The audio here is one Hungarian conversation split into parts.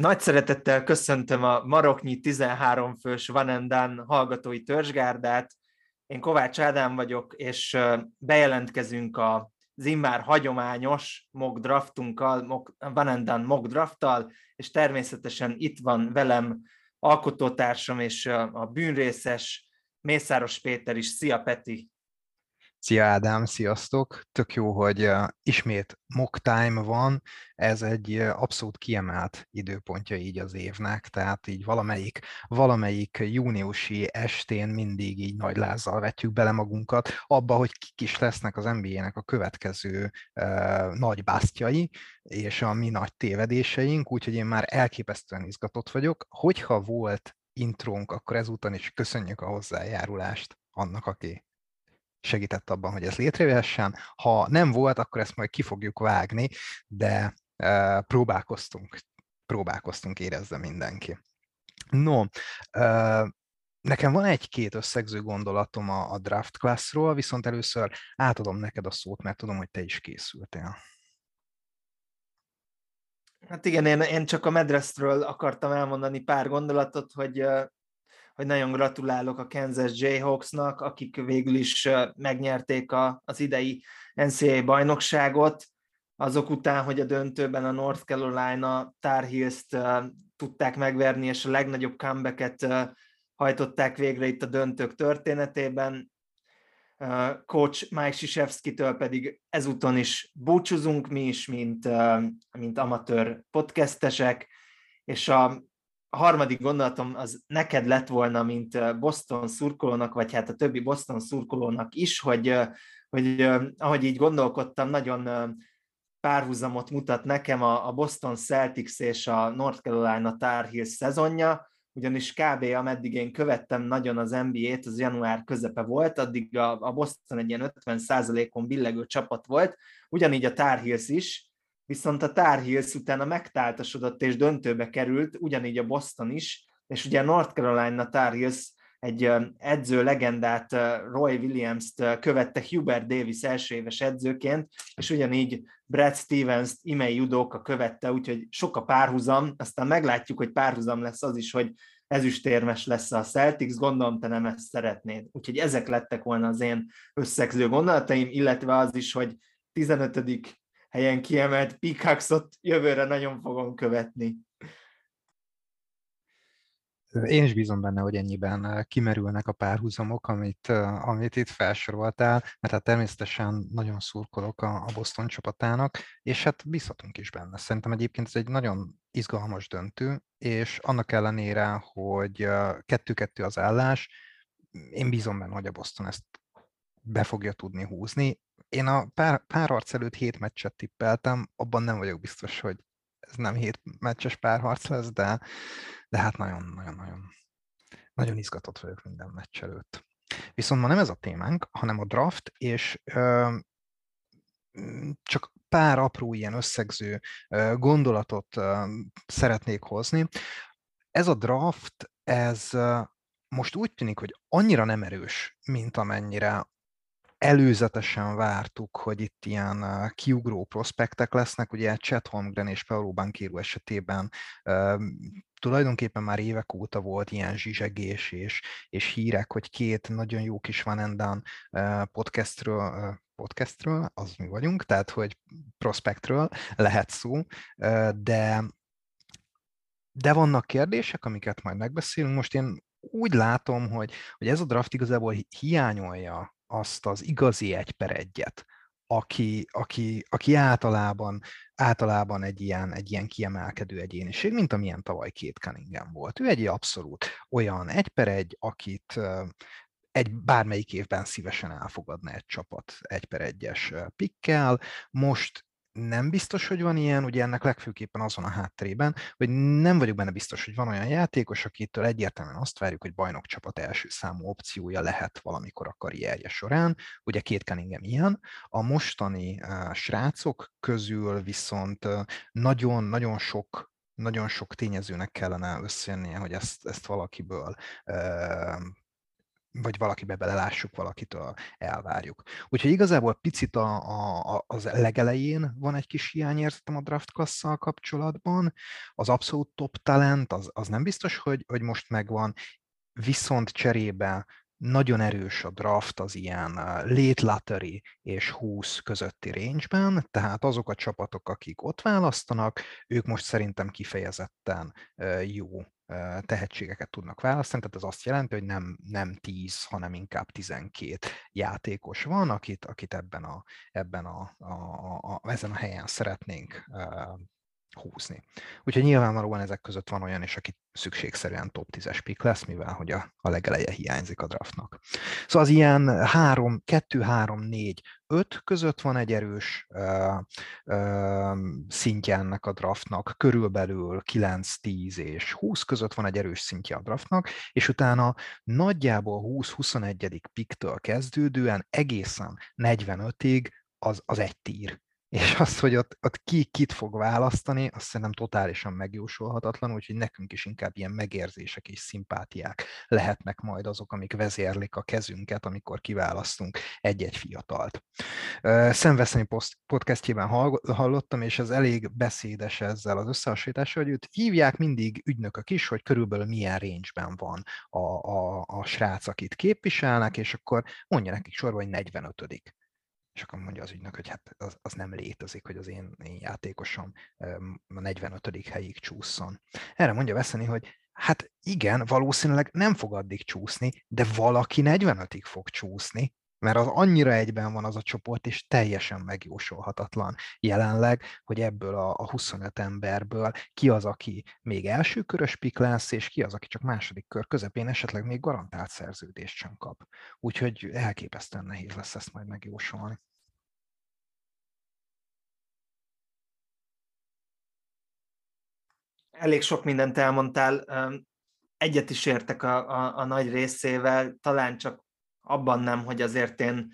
Nagy szeretettel köszöntöm a Maroknyi 13 fős Vanendán hallgatói törzsgárdát. Én Kovács Ádám vagyok, és bejelentkezünk a immár hagyományos mock draftunkkal, Vanendán mock drafttal, és természetesen itt van velem alkotótársam és a bűnrészes Mészáros Péter is. Szia Peti! Szia Ádám, sziasztok! Tök jó, hogy ismét mock time van, ez egy abszolút kiemelt időpontja így az évnek, tehát így valamelyik, valamelyik júniusi estén mindig így nagy lázzal vetjük bele magunkat abba, hogy kik is lesznek az NBA-nek a következő uh, nagy básztjai, és a mi nagy tévedéseink, úgyhogy én már elképesztően izgatott vagyok. Hogyha volt intrónk, akkor ezúton is köszönjük a hozzájárulást annak, aki segített abban, hogy ez létrejöhessen. Ha nem volt, akkor ezt majd ki fogjuk vágni, de próbálkoztunk, próbálkoztunk, érezze mindenki. No, Nekem van egy-két összegző gondolatom a, a draft classról, viszont először átadom neked a szót, mert tudom, hogy te is készültél. Hát igen, én, én csak a medresztről akartam elmondani pár gondolatot, hogy hogy nagyon gratulálok a Kansas Jayhawksnak, akik végül is megnyerték a, az idei NCAA bajnokságot, azok után, hogy a döntőben a North Carolina Tar Heels-t tudták megverni, és a legnagyobb comebacket hajtották végre itt a döntők történetében. Coach Mike Sisevski-től pedig ezúton is búcsúzunk mi is, mint, mint amatőr podcastesek, és a harmadik gondolatom az neked lett volna, mint Boston szurkolónak, vagy hát a többi Boston szurkolónak is, hogy, hogy ahogy így gondolkodtam, nagyon párhuzamot mutat nekem a Boston Celtics és a North Carolina Tar Heels szezonja, ugyanis kb. ameddig én követtem nagyon az NBA-t, az január közepe volt, addig a Boston egy ilyen 50%-on billegő csapat volt, ugyanígy a Tar Heels is, viszont a Tar Heels utána megtáltasodott és döntőbe került, ugyanígy a Boston is, és ugye North Carolina Tar egy edző legendát, Roy Williams-t követte Hubert Davis első éves edzőként, és ugyanígy Brad Stevens-t Ime Judoka követte, úgyhogy sok a párhuzam, aztán meglátjuk, hogy párhuzam lesz az is, hogy ezüstérmes lesz a Celtics, gondolom te nem ezt szeretnéd. Úgyhogy ezek lettek volna az én összegző gondolataim, illetve az is, hogy 15 helyen kiemelt Peacocksot jövőre nagyon fogom követni. Én is bízom benne, hogy ennyiben kimerülnek a párhuzamok, amit, amit itt felsoroltál, mert hát természetesen nagyon szurkolok a, Boston csapatának, és hát bízhatunk is benne. Szerintem egyébként ez egy nagyon izgalmas döntő, és annak ellenére, hogy kettő-kettő az állás, én bízom benne, hogy a Boston ezt be fogja tudni húzni. Én a pár, pár arc előtt hét meccset tippeltem, abban nem vagyok biztos, hogy ez nem hét meccses párharc lesz, de, de hát nagyon-nagyon-nagyon nagyon izgatott vagyok minden meccs előtt. Viszont ma nem ez a témánk, hanem a draft, és ö, csak pár apró ilyen összegző ö, gondolatot ö, szeretnék hozni. Ez a draft, ez ö, most úgy tűnik, hogy annyira nem erős, mint amennyire előzetesen vártuk, hogy itt ilyen kiugró prospektek lesznek, ugye Chet Holmgren és Paolo Banquero esetében tulajdonképpen már évek óta volt ilyen zsizsegés és, és hírek, hogy két nagyon jó kis Van Endan podcastről, podcastről, az mi vagyunk, tehát hogy prospektről lehet szó, de de vannak kérdések, amiket majd megbeszélünk. Most én úgy látom, hogy, hogy ez a draft igazából hiányolja azt az igazi egy per egyet, aki, aki, aki általában, általában egy, ilyen, egy ilyen kiemelkedő egyéniség, mint amilyen tavaly két Cunningham volt. Ő egy abszolút olyan egy per egy, akit egy bármelyik évben szívesen elfogadna egy csapat egy per egyes pikkel. Most nem biztos, hogy van ilyen, ugye ennek legfőképpen azon a hátterében, hogy nem vagyok benne biztos, hogy van olyan játékos, akitől egyértelműen azt várjuk, hogy bajnokcsapat első számú opciója lehet valamikor a karrierje során. Ugye két Cunningham ilyen. A mostani uh, srácok közül viszont nagyon-nagyon uh, sok nagyon sok tényezőnek kellene összejönnie, hogy ezt, ezt valakiből uh, vagy valakibe belelássuk, valakitől elvárjuk. Úgyhogy igazából picit a, a, az legelején van egy kis hiányérzetem a draft klasszal kapcsolatban, az abszolút top talent, az, az nem biztos, hogy, hogy most megvan, viszont cserébe nagyon erős a draft az ilyen late lottery és 20 közötti range-ben, tehát azok a csapatok, akik ott választanak, ők most szerintem kifejezetten jó tehetségeket tudnak választani, tehát ez azt jelenti, hogy nem, nem 10, hanem inkább 12 játékos van, akit, akit ebben a, ebben a, a, a, ezen a helyen szeretnénk húzni. Úgyhogy nyilvánvalóan ezek között van olyan is, aki szükségszerűen top 10-es pick lesz, mivel hogy a, a legeleje hiányzik a draftnak. Szóval az ilyen 3, 2, 3, 4, 5 között van egy erős ö, ö, szintje ennek a draftnak, körülbelül 9, 10 és 20 között van egy erős szintje a draftnak, és utána nagyjából 20-21. piktől kezdődően egészen 45-ig az, az egy tír és az, hogy ott, ott ki kit fog választani, azt szerintem totálisan megjósolhatatlan, úgyhogy nekünk is inkább ilyen megérzések és szimpátiák lehetnek majd azok, amik vezérlik a kezünket, amikor kiválasztunk egy-egy fiatalt. Szemveszeni podcastjében hallottam, és ez elég beszédes ezzel az összehasonlítással, hogy őt hívják mindig ügynökök is, hogy körülbelül milyen range-ben van a, a, a srác, akit képviselnek, és akkor mondja nekik sorba, hogy 45 és akkor mondja az ügynök, hogy hát az, az nem létezik, hogy az én, én játékosom a 45. helyig csúszson. Erre mondja Veszeni, hogy hát igen, valószínűleg nem fog addig csúszni, de valaki 45-ig fog csúszni, mert az annyira egyben van az a csoport, és teljesen megjósolhatatlan jelenleg, hogy ebből a, a 25 emberből ki az, aki még első körös pik lesz, és ki az, aki csak második kör közepén esetleg még garantált szerződést sem kap. Úgyhogy elképesztően nehéz lesz ezt majd megjósolni. Elég sok mindent elmondtál, egyet is értek a, a, a nagy részével, talán csak abban nem, hogy azért én,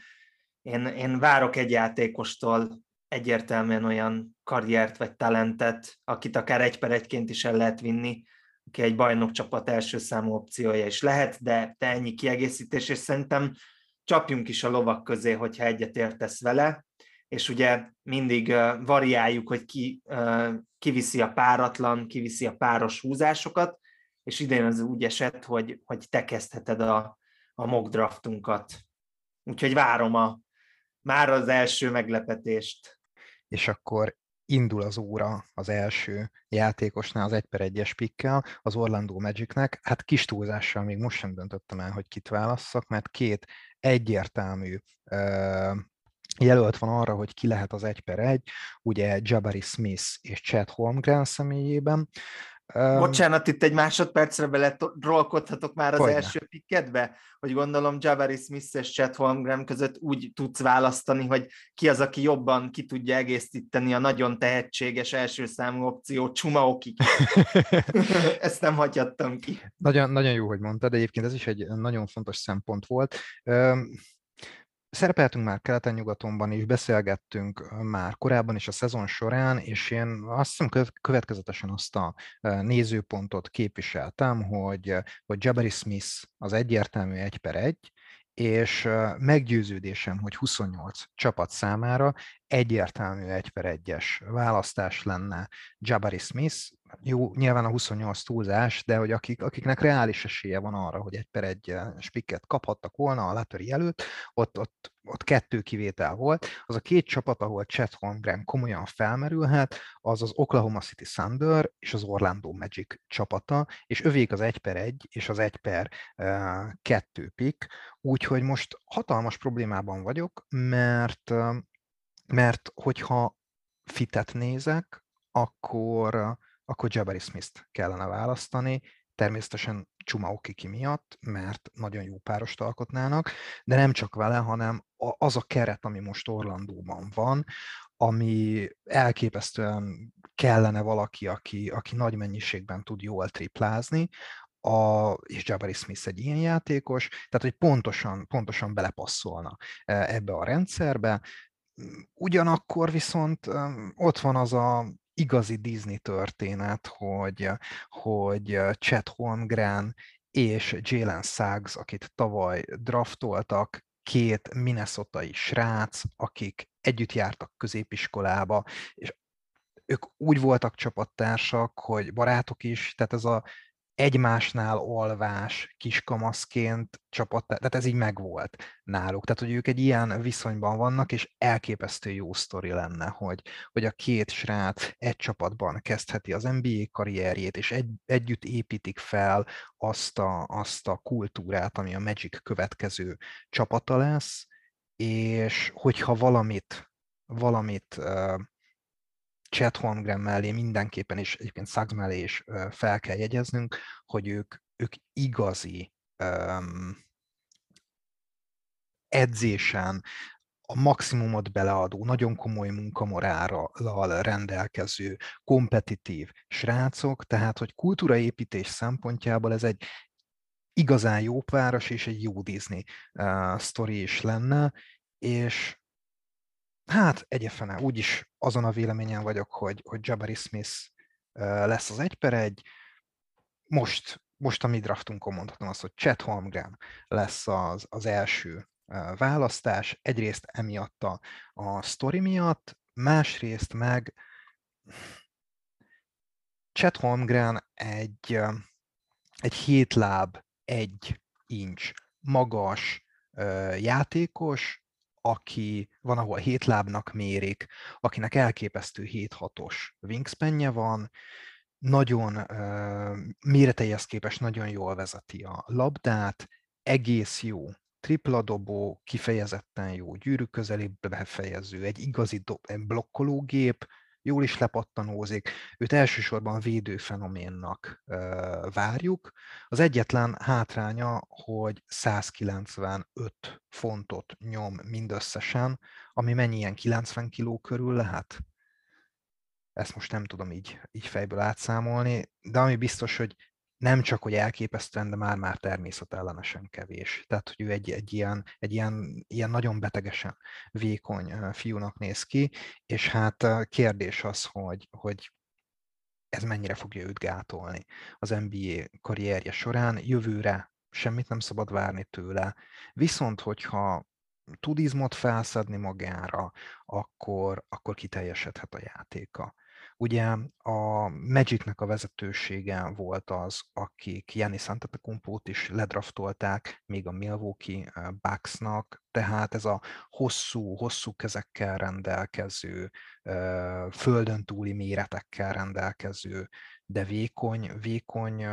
én, én várok egy játékostól egyértelműen olyan karriert vagy talentet, akit akár egy per egyként is el lehet vinni, aki egy bajnokcsapat első számú opciója is lehet, de te ennyi kiegészítés, és szerintem csapjunk is a lovak közé, hogyha egyet értesz vele és ugye mindig variáljuk, hogy ki kiviszi a páratlan, kiviszi a páros húzásokat, és idén az úgy esett, hogy, hogy te kezdheted a, a mock draftunkat. Úgyhogy várom a, már az első meglepetést. És akkor indul az óra az első játékosnál az 1 per 1-es pikkel, az Orlando Magicnek. Hát kis túlzással még most sem döntöttem el, hogy kit válasszak, mert két egyértelmű jelölt van arra, hogy ki lehet az egy per egy, ugye Jabari Smith és Chad Holmgren személyében. Bocsánat, itt egy másodpercre bele rollkodhatok már az Hogyne. első pikkedbe, hogy gondolom Jabari Smith és Chad Holmgren között úgy tudsz választani, hogy ki az, aki jobban ki tudja egészíteni a nagyon tehetséges első számú opció Chumaoki. Ezt nem hagyhattam ki. Nagyon, nagyon jó, hogy mondtad, de egyébként ez is egy nagyon fontos szempont volt. Szerepeltünk már keleten-nyugatonban is, beszélgettünk már korábban is a szezon során, és én azt hiszem következetesen azt a nézőpontot képviseltem, hogy, hogy Jabari Smith az egyértelmű egy per egy, és meggyőződésem, hogy 28 csapat számára egyértelmű egy per egyes választás lenne Jabari Smith, jó, nyilván a 28 túlzás, de hogy akik, akiknek reális esélye van arra, hogy egy per egy spikket kaphattak volna a lottery előtt, ott, ott, ott kettő kivétel volt. Az a két csapat, ahol Chet Holmgren komolyan felmerülhet, az az Oklahoma City Thunder és az Orlando Magic csapata, és övék az egy per egy és az egy per uh, kettő pick, úgyhogy most hatalmas problémában vagyok, mert, mert hogyha fitet nézek, akkor akkor Jabari Smith-t kellene választani, természetesen Csuma Okiki miatt, mert nagyon jó párost alkotnának, de nem csak vele, hanem az a keret, ami most Orlandóban van, ami elképesztően kellene valaki, aki, aki nagy mennyiségben tud jól triplázni, a, és Jabari Smith egy ilyen játékos, tehát hogy pontosan, pontosan belepasszolna e, ebbe a rendszerbe. Ugyanakkor viszont ott van az a igazi Disney történet, hogy, hogy Chet Holmgren és Jalen Suggs, akit tavaly draftoltak, két minnesotai srác, akik együtt jártak középiskolába, és ők úgy voltak csapattársak, hogy barátok is, tehát ez a egymásnál olvás kiskamaszként csapat, tehát ez így megvolt náluk. Tehát, hogy ők egy ilyen viszonyban vannak, és elképesztő jó sztori lenne, hogy, hogy a két srác egy csapatban kezdheti az NBA karrierjét, és egy, együtt építik fel azt a, azt a kultúrát, ami a Magic következő csapata lesz, és hogyha valamit, valamit Chet Holmgren mellé mindenképpen, és egyébként Suggs mellé is fel kell jegyeznünk, hogy ők, ők igazi um, edzésen, a maximumot beleadó, nagyon komoly munkamorálral rendelkező, kompetitív srácok, tehát hogy kultúraépítés szempontjából ez egy igazán jó páros és egy jó Disney uh, sztori is lenne, és Hát egyefene, úgyis azon a véleményen vagyok, hogy, hogy Jabari Smith lesz az egy per egy. Most, most a mi draftunkon mondhatom azt, hogy Chet Holmgren lesz az, az első választás. Egyrészt emiatt a, a sztori miatt, másrészt meg Chet Holmgren egy, egy hétláb, egy incs magas játékos, aki van, ahol hét lábnak mérik, akinek elképesztő 7-6-os wingspanje van, nagyon uh, méreteihez képest nagyon jól vezeti a labdát, egész jó tripla dobó, kifejezetten jó gyűrű közeli befejező, egy igazi do- blokkológép, jól is lepattanózik, őt elsősorban védőfenoménnak várjuk. Az egyetlen hátránya, hogy 195 fontot nyom mindösszesen, ami mennyi ilyen 90 kiló körül lehet? Ezt most nem tudom így, így fejből átszámolni, de ami biztos, hogy nem csak, hogy elképesztően, de már-már természetellenesen kevés. Tehát, hogy ő egy, egy, ilyen, egy ilyen, ilyen nagyon betegesen vékony fiúnak néz ki, és hát kérdés az, hogy, hogy ez mennyire fogja őt gátolni az NBA karrierje során. Jövőre semmit nem szabad várni tőle. Viszont, hogyha tud izmot felszedni magára, akkor, akkor kiteljesedhet a játéka. Ugye a Magicnek a vezetősége volt az, akik Janis Antetokounmpót is ledraftolták, még a Milwaukee Bucksnak, tehát ez a hosszú, hosszú kezekkel rendelkező, földön túli méretekkel rendelkező, de vékony, vékony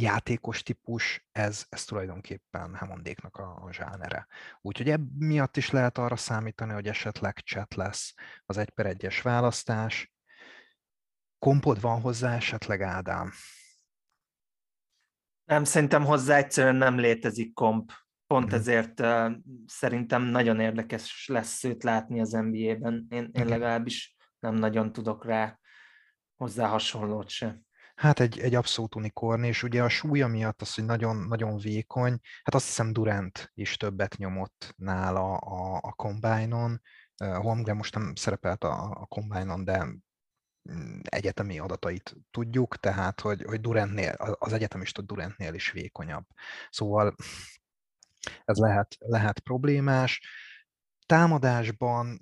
játékos típus, ez, ez tulajdonképpen Hammondéknak a, a zsánere. Úgyhogy ebb miatt is lehet arra számítani, hogy esetleg chat lesz az egy per egyes választás. Kompod van hozzá esetleg, Ádám? Nem, szerintem hozzá egyszerűen nem létezik komp. Pont mm. ezért uh, szerintem nagyon érdekes lesz őt látni az NBA-ben. Én, én legalábbis nem nagyon tudok rá hozzá hasonlót se. Hát egy, egy abszolút unikorn, és ugye a súlya miatt az, hogy nagyon, nagyon vékony, hát azt hiszem Durant is többet nyomott nála a, a Combine-on. Holmgren most nem szerepelt a, a Combine-on, de mm, egyetemi adatait tudjuk, tehát hogy, hogy Durantnél, az egyetemista Durantnél is vékonyabb. Szóval ez lehet, lehet problémás. Támadásban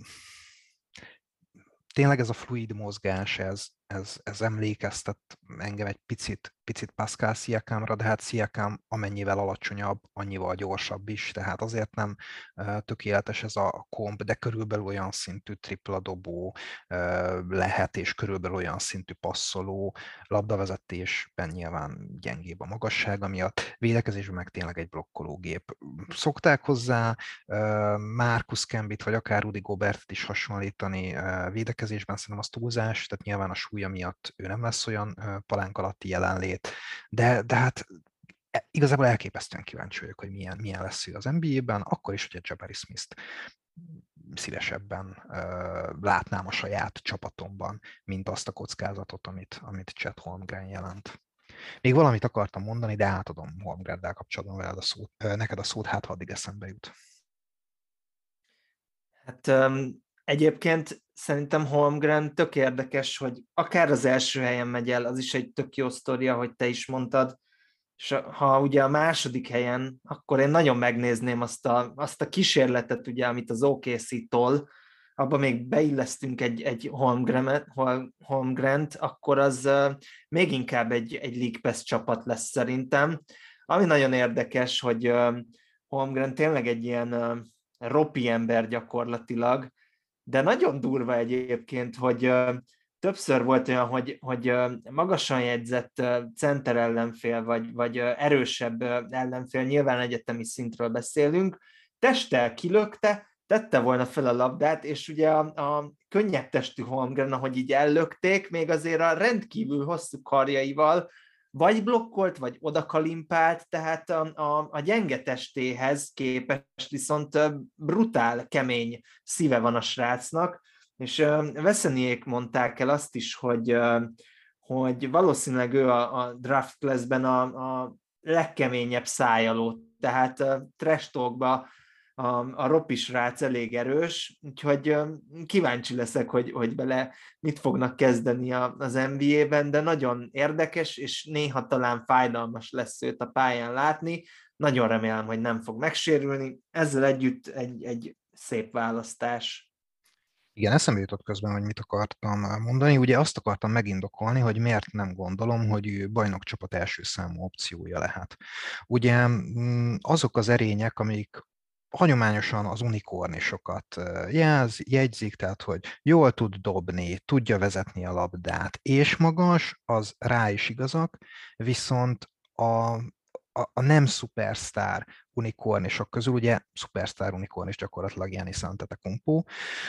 tényleg ez a fluid mozgás, ez, ez, ez emlékeztet engem egy picit, picit Pascal Siakamra, de hát Siakam amennyivel alacsonyabb, annyival gyorsabb is, tehát azért nem tökéletes ez a komp, de körülbelül olyan szintű tripla dobó lehet, és körülbelül olyan szintű passzoló, labdavezetésben nyilván gyengébb a magassága miatt, védekezésben meg tényleg egy blokkológép. Szokták hozzá Marcus Kembit, vagy akár Rudy Gobert is hasonlítani védekezésben, szerintem az túlzás, tehát nyilván a súlya miatt ő nem lesz olyan palánk alatti jelenlét, de, de hát e, igazából elképesztően kíváncsi vagyok, hogy milyen, milyen lesz ő az NBA-ben, akkor is, hogy a Jabari Smith-t szívesebben uh, látnám a saját csapatomban, mint azt a kockázatot, amit, amit Chet Holmgren jelent. Még valamit akartam mondani, de átadom Holmgren-del kapcsolatban veled a szót, neked a szót, hát ha addig eszembe jut. Hát um, Egyébként szerintem Holmgren tök érdekes, hogy akár az első helyen megy el, az is egy tök jó sztoria, hogy te is mondtad, és ha ugye a második helyen, akkor én nagyon megnézném azt a, azt a kísérletet, ugye, amit az OKC-tól, abban még beillesztünk egy, egy Holmgren-t, Holmgren akkor az még inkább egy, egy League Pass csapat lesz szerintem. Ami nagyon érdekes, hogy Holmgren tényleg egy ilyen ropi ember gyakorlatilag, de nagyon durva egyébként, hogy többször volt olyan, hogy, hogy magasan jegyzett center ellenfél, vagy, vagy erősebb ellenfél, nyilván egyetemi szintről beszélünk, testtel kilökte, tette volna fel a labdát, és ugye a, a könnyebb testű Holmgren, ahogy így ellökték, még azért a rendkívül hosszú karjaival vagy blokkolt, vagy odakalimpált, tehát a, a, a gyenge testéhez képest viszont brutál, kemény szíve van a srácnak, és Veszeniék mondták el azt is, hogy, hogy valószínűleg ő a, a draft classben a, a legkeményebb szájaló, tehát trash a, a ropis rác elég erős, úgyhogy kíváncsi leszek, hogy, hogy bele mit fognak kezdeni az NBA-ben, de nagyon érdekes, és néha talán fájdalmas lesz őt a pályán látni. Nagyon remélem, hogy nem fog megsérülni. Ezzel együtt egy, egy szép választás. Igen, eszembe jutott közben, hogy mit akartam mondani. Ugye azt akartam megindokolni, hogy miért nem gondolom, hogy ő bajnokcsapat első számú opciója lehet. Ugye mm, azok az erények, amik hagyományosan az unikornisokat jelz, jegyzik, tehát hogy jól tud dobni, tudja vezetni a labdát, és magas, az rá is igazak, viszont a a, a nem szupersztár unikornisok közül, ugye szupersztár unikornis gyakorlatilag Janis Antetokounmpo.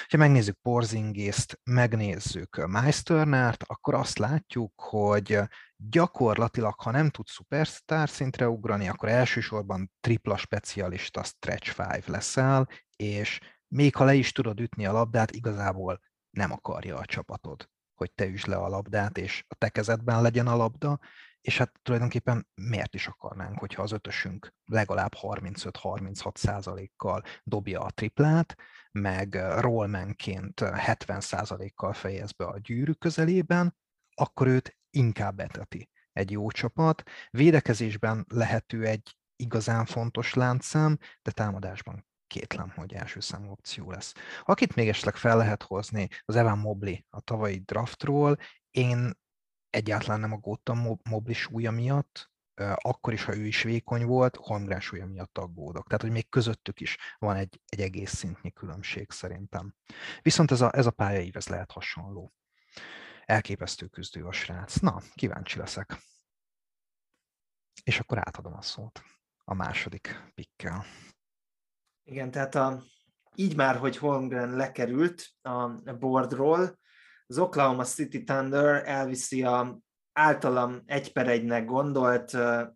Ha megnézzük Porzingészt, megnézzük Meisternert, akkor azt látjuk, hogy gyakorlatilag, ha nem tud szupersztár szintre ugrani, akkor elsősorban tripla specialista stretch five leszel, és még ha le is tudod ütni a labdát, igazából nem akarja a csapatod, hogy te üsd le a labdát, és a te kezedben legyen a labda, és hát tulajdonképpen miért is akarnánk, hogyha az ötösünk legalább 35-36 százalékkal dobja a triplát, meg rollmanként 70 százalékkal fejez be a gyűrű közelében, akkor őt inkább beteti egy jó csapat. Védekezésben lehető egy igazán fontos láncszám, de támadásban kétlem, hogy első számú opció lesz. Akit még esetleg fel lehet hozni, az Evan Mobley a tavalyi draftról, én egyáltalán nem aggódtam Mobli súlya miatt, akkor is, ha ő is vékony volt, Holmgren súlya miatt aggódok. Tehát, hogy még közöttük is van egy, egy egész szintnyi különbség szerintem. Viszont ez a, ez a pályaív, ez lehet hasonló. Elképesztő küzdő a srác. Na, kíváncsi leszek. És akkor átadom a szót a második pikkel. Igen, tehát a, így már, hogy Holmgren lekerült a boardról, az Oklahoma City Thunder elviszi a általam egy per egynek gondolt uh,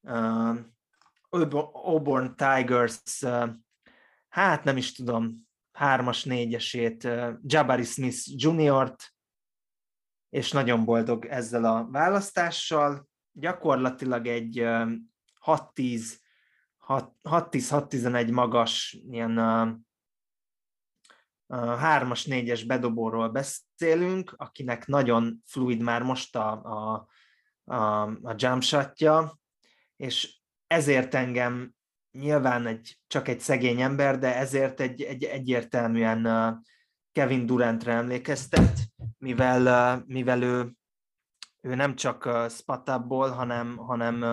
uh, Auburn Tigers, uh, hát nem is tudom, hármas, négyesét, uh, Jabari Smith Jr.-t, és nagyon boldog ezzel a választással. Gyakorlatilag egy uh, 6-10, 6-10-6-11 magas ilyen uh, hármas, négyes bedobóról beszélünk, akinek nagyon fluid már most a, a, a, a jump és ezért engem nyilván egy, csak egy szegény ember, de ezért egy, egy egyértelműen Kevin Durantre emlékeztet, mivel, mivel ő, ő nem csak spatabból, hanem, hanem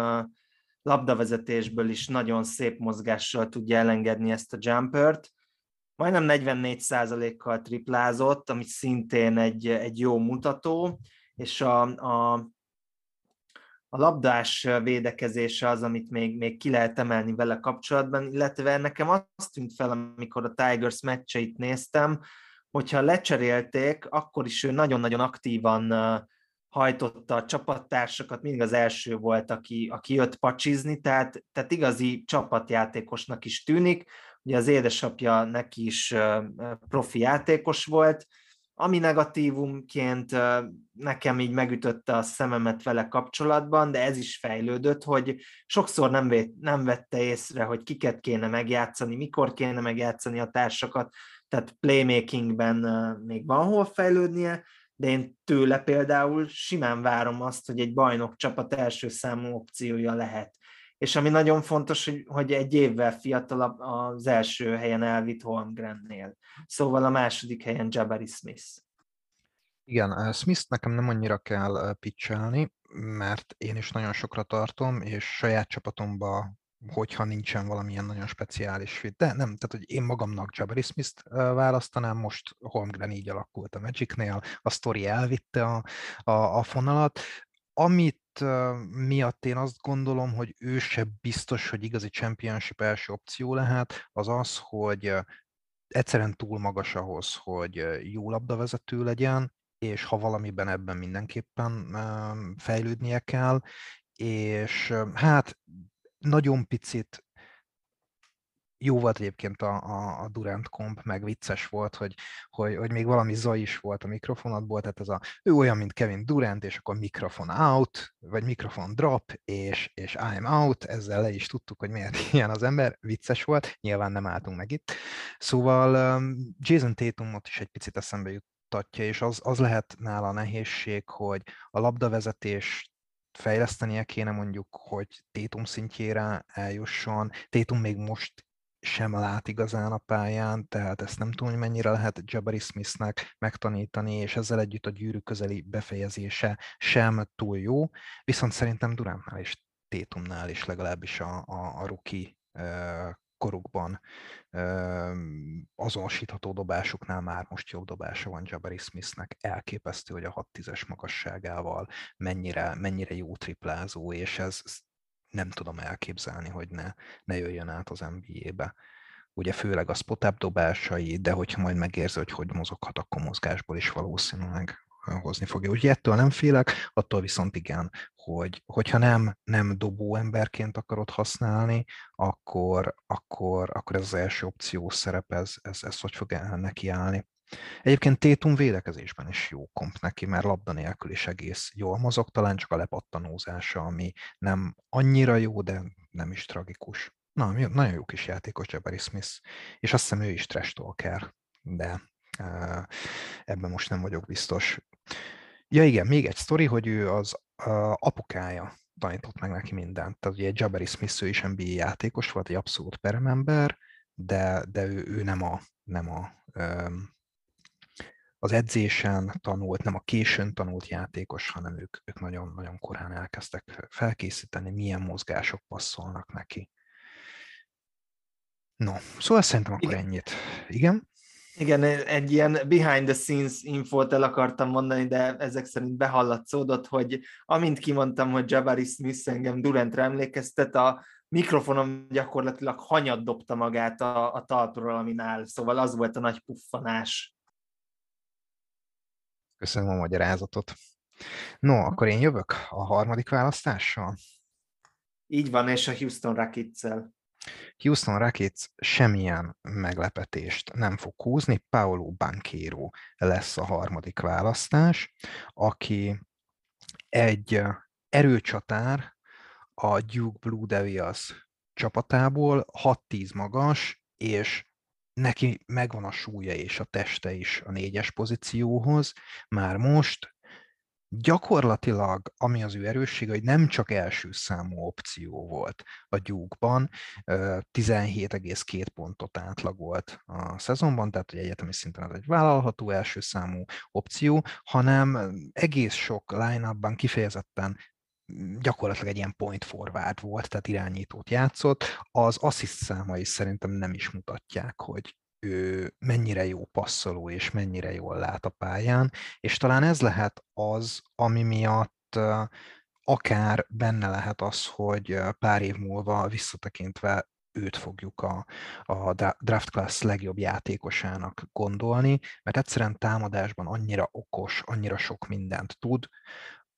labdavezetésből is nagyon szép mozgással tudja elengedni ezt a jumpert, majdnem 44%-kal triplázott, ami szintén egy, egy jó mutató, és a, a, a labdás védekezése az, amit még, még ki lehet emelni vele kapcsolatban, illetve nekem azt tűnt fel, amikor a Tigers meccseit néztem, hogyha lecserélték, akkor is ő nagyon-nagyon aktívan hajtotta a csapattársakat, mindig az első volt, aki, aki jött pacsizni, tehát, tehát igazi csapatjátékosnak is tűnik, Ugye az édesapja neki is profi játékos volt, ami negatívumként nekem így megütötte a szememet vele kapcsolatban, de ez is fejlődött, hogy sokszor nem, vét, nem vette észre, hogy kiket kéne megjátszani, mikor kéne megjátszani a társakat, tehát playmakingben még van hol fejlődnie, de én tőle például simán várom azt, hogy egy bajnok csapat első számú opciója lehet. És ami nagyon fontos, hogy, hogy egy évvel fiatalabb az első helyen elvitt Holmgrennél. Szóval a második helyen Jabari Smith. Igen, Smith nekem nem annyira kell pitchelni, mert én is nagyon sokra tartom, és saját csapatomba hogyha nincsen valamilyen nagyon speciális fit. De nem, tehát hogy én magamnak Jabari Smith-t választanám, most Holmgren így alakult a Magicnél, a story elvitte a, a, a fonalat. Amit miatt én azt gondolom, hogy ő se biztos, hogy igazi championship első opció lehet, az az, hogy egyszerűen túl magas ahhoz, hogy jó labdavezető legyen, és ha valamiben ebben mindenképpen fejlődnie kell, és hát nagyon picit jó volt egyébként a, a, a Durant komp, meg vicces volt, hogy, hogy, hogy még valami zaj is volt a mikrofonatból, tehát ez a, ő olyan, mint Kevin Durant, és akkor mikrofon out, vagy mikrofon drop, és, és I'm out, ezzel le is tudtuk, hogy miért ilyen az ember, vicces volt, nyilván nem álltunk meg itt. Szóval Jason Tatumot is egy picit eszembe juttatja, és az, az lehet nála a nehézség, hogy a labdavezetés fejlesztenie kéne mondjuk, hogy Tétum szintjére eljusson. Tétum még most sem lát igazán a pályán, tehát ezt nem tudom, hogy mennyire lehet Jabari Smithnek megtanítani, és ezzel együtt a gyűrű közeli befejezése sem túl jó, viszont szerintem Durantnál és Tétumnál is legalábbis a, a, a rookie korukban azonosítható dobásuknál már most jobb dobása van Jabari Smithnek. Elképesztő, hogy a 6-10-es magasságával mennyire, mennyire jó triplázó, és ez nem tudom elképzelni, hogy ne, ne jöjjön át az NBA-be. Ugye főleg a spot dobásai, de hogyha majd megérzi, hogy hogy mozoghat, akkor mozgásból is valószínűleg hozni fogja. Úgyhogy ettől nem félek, attól viszont igen, hogy hogyha nem, nem dobó emberként akarod használni, akkor, akkor, akkor ez az első opció szerep, ez, ez, ez hogy fog neki állni. Egyébként Tétum védekezésben is jó komp neki, mert labda nélkül is egész jól mozog, talán csak a lepattanózása, ami nem annyira jó, de nem is tragikus. Na, nagyon jó kis játékos Jabari Smith, és azt hiszem ő is trash talker, de ebben most nem vagyok biztos. Ja igen, még egy sztori, hogy ő az apukája tanított meg neki mindent. Tehát ugye Jabari Smith ő is NBA játékos volt, egy abszolút peremember, de, de ő, ő nem a, nem a az edzésen tanult, nem a későn tanult játékos, hanem ők, ők nagyon, nagyon korán elkezdtek felkészíteni, milyen mozgások passzolnak neki. No, szóval szerintem akkor ennyit. Igen? Igen, egy ilyen behind the scenes infót el akartam mondani, de ezek szerint behallatszódott, hogy amint kimondtam, hogy Jabari Smith engem Durantre emlékeztet, a mikrofonom gyakorlatilag hanyat dobta magát a, a talpról, amin áll, szóval az volt a nagy puffanás. Köszönöm a magyarázatot. No, akkor én jövök a harmadik választással. Így van, és a Houston Rockets-el. Houston Rockets semmilyen meglepetést nem fog húzni, Paolo Banquero lesz a harmadik választás, aki egy erőcsatár a Duke Blue Devils csapatából, 6-10 magas, és neki megvan a súlya és a teste is a négyes pozícióhoz, már most gyakorlatilag, ami az ő erőssége, hogy nem csak első számú opció volt a gyúkban, 17,2 pontot átlagolt a szezonban, tehát hogy egyetemi szinten ez egy vállalható első számú opció, hanem egész sok line kifejezetten gyakorlatilag egy ilyen point forward volt, tehát irányítót játszott. Az assist számai szerintem nem is mutatják, hogy ő mennyire jó passzoló és mennyire jól lát a pályán, és talán ez lehet az, ami miatt akár benne lehet az, hogy pár év múlva visszatekintve őt fogjuk a, a draft class legjobb játékosának gondolni, mert egyszerűen támadásban annyira okos, annyira sok mindent tud,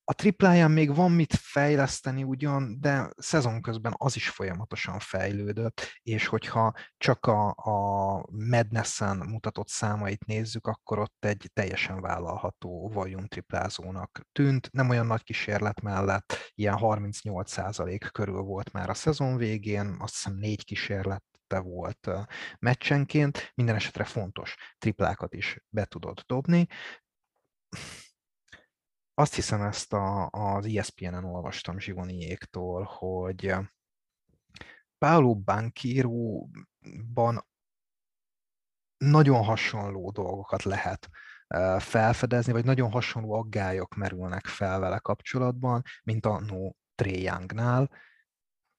a tripláján még van mit fejleszteni ugyan, de szezon közben az is folyamatosan fejlődött, és hogyha csak a, a Madness-en mutatott számait nézzük, akkor ott egy teljesen vállalható volume triplázónak tűnt. Nem olyan nagy kísérlet mellett, ilyen 38% körül volt már a szezon végén, azt hiszem négy kísérlet volt meccsenként, minden esetre fontos triplákat is be tudod dobni azt hiszem ezt a, az ESPN-en olvastam Zsivoniéktól, hogy Paolo Bankiroban nagyon hasonló dolgokat lehet felfedezni, vagy nagyon hasonló aggályok merülnek fel vele kapcsolatban, mint a No Trey Youngnál.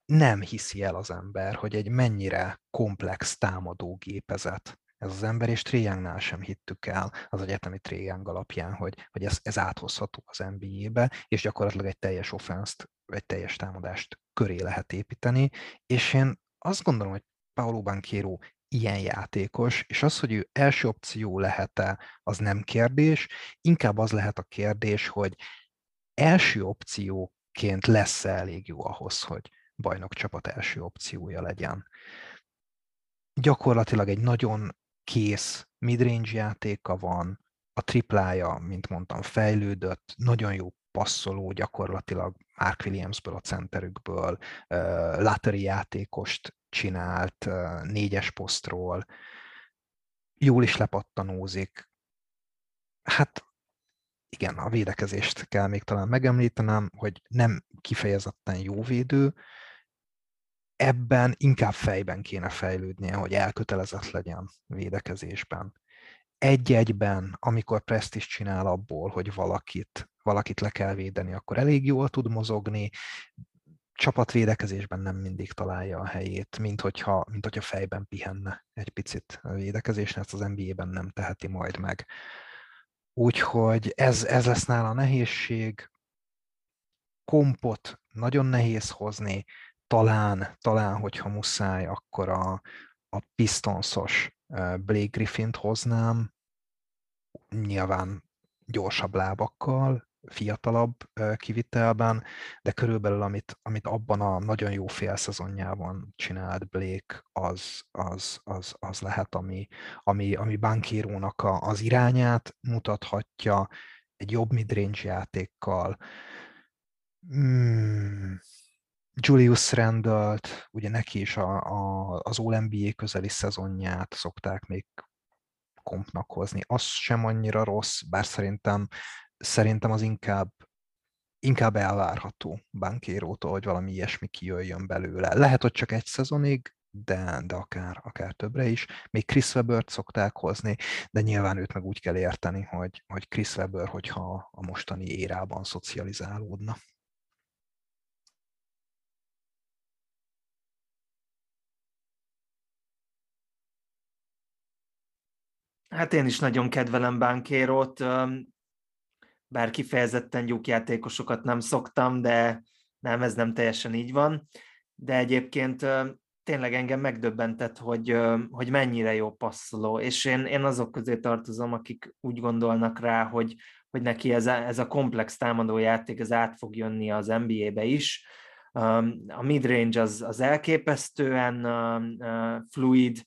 Nem hiszi el az ember, hogy egy mennyire komplex támadógépezet ez az ember, és Triangnál sem hittük el az egyetemi Triang alapján, hogy, hogy ez, ez áthozható az NBA-be, és gyakorlatilag egy teljes offenszt, egy teljes támadást köré lehet építeni, és én azt gondolom, hogy Paulo Banquero ilyen játékos, és az, hogy ő első opció lehet-e, az nem kérdés, inkább az lehet a kérdés, hogy első opcióként lesz-e elég jó ahhoz, hogy bajnok csapat első opciója legyen. Gyakorlatilag egy nagyon kész midrange játéka van, a triplája, mint mondtam, fejlődött, nagyon jó passzoló gyakorlatilag Mark Williamsből, a centerükből, Lattery játékost csinált négyes posztról, jól is lepattanózik. Hát igen, a védekezést kell még talán megemlítenem, hogy nem kifejezetten jó védő, ebben inkább fejben kéne fejlődnie, hogy elkötelezett legyen védekezésben. Egy-egyben, amikor is csinál abból, hogy valakit, valakit le kell védeni, akkor elég jól tud mozogni, csapatvédekezésben nem mindig találja a helyét, mint hogyha, mint hogyha fejben pihenne egy picit a védekezésnél, ezt az NBA-ben nem teheti majd meg. Úgyhogy ez, ez lesz nála a nehézség. Kompot nagyon nehéz hozni, talán, talán, hogyha muszáj, akkor a, a Pistonsos Blake Griffint hoznám, nyilván gyorsabb lábakkal, fiatalabb kivitelben, de körülbelül amit, amit abban a nagyon jó félszezonjában csinált Blake, az, az, az, az lehet, ami, ami, ami bankírónak a, az irányát mutathatja, egy jobb midrange játékkal. Hmm Julius Randall-t, ugye neki is a, a, az All-NBA közeli szezonját szokták még kompnak hozni. Az sem annyira rossz, bár szerintem, szerintem az inkább inkább elvárható bankérótól, hogy valami ilyesmi kijöjjön belőle. Lehet, hogy csak egy szezonig, de, de akár, akár többre is. Még Chris Webber-t szokták hozni, de nyilván őt meg úgy kell érteni, hogy, hogy Chris Webber, hogyha a mostani érában szocializálódna. Hát én is nagyon kedvelem Bánkérót, bár kifejezetten gyúkjátékosokat nem szoktam, de nem, ez nem teljesen így van. De egyébként tényleg engem megdöbbentett, hogy, hogy mennyire jó passzoló, és én, én azok közé tartozom, akik úgy gondolnak rá, hogy, hogy neki ez a, ez a komplex támadó játék, ez át fog jönni az NBA-be is. A midrange az, az elképesztően fluid,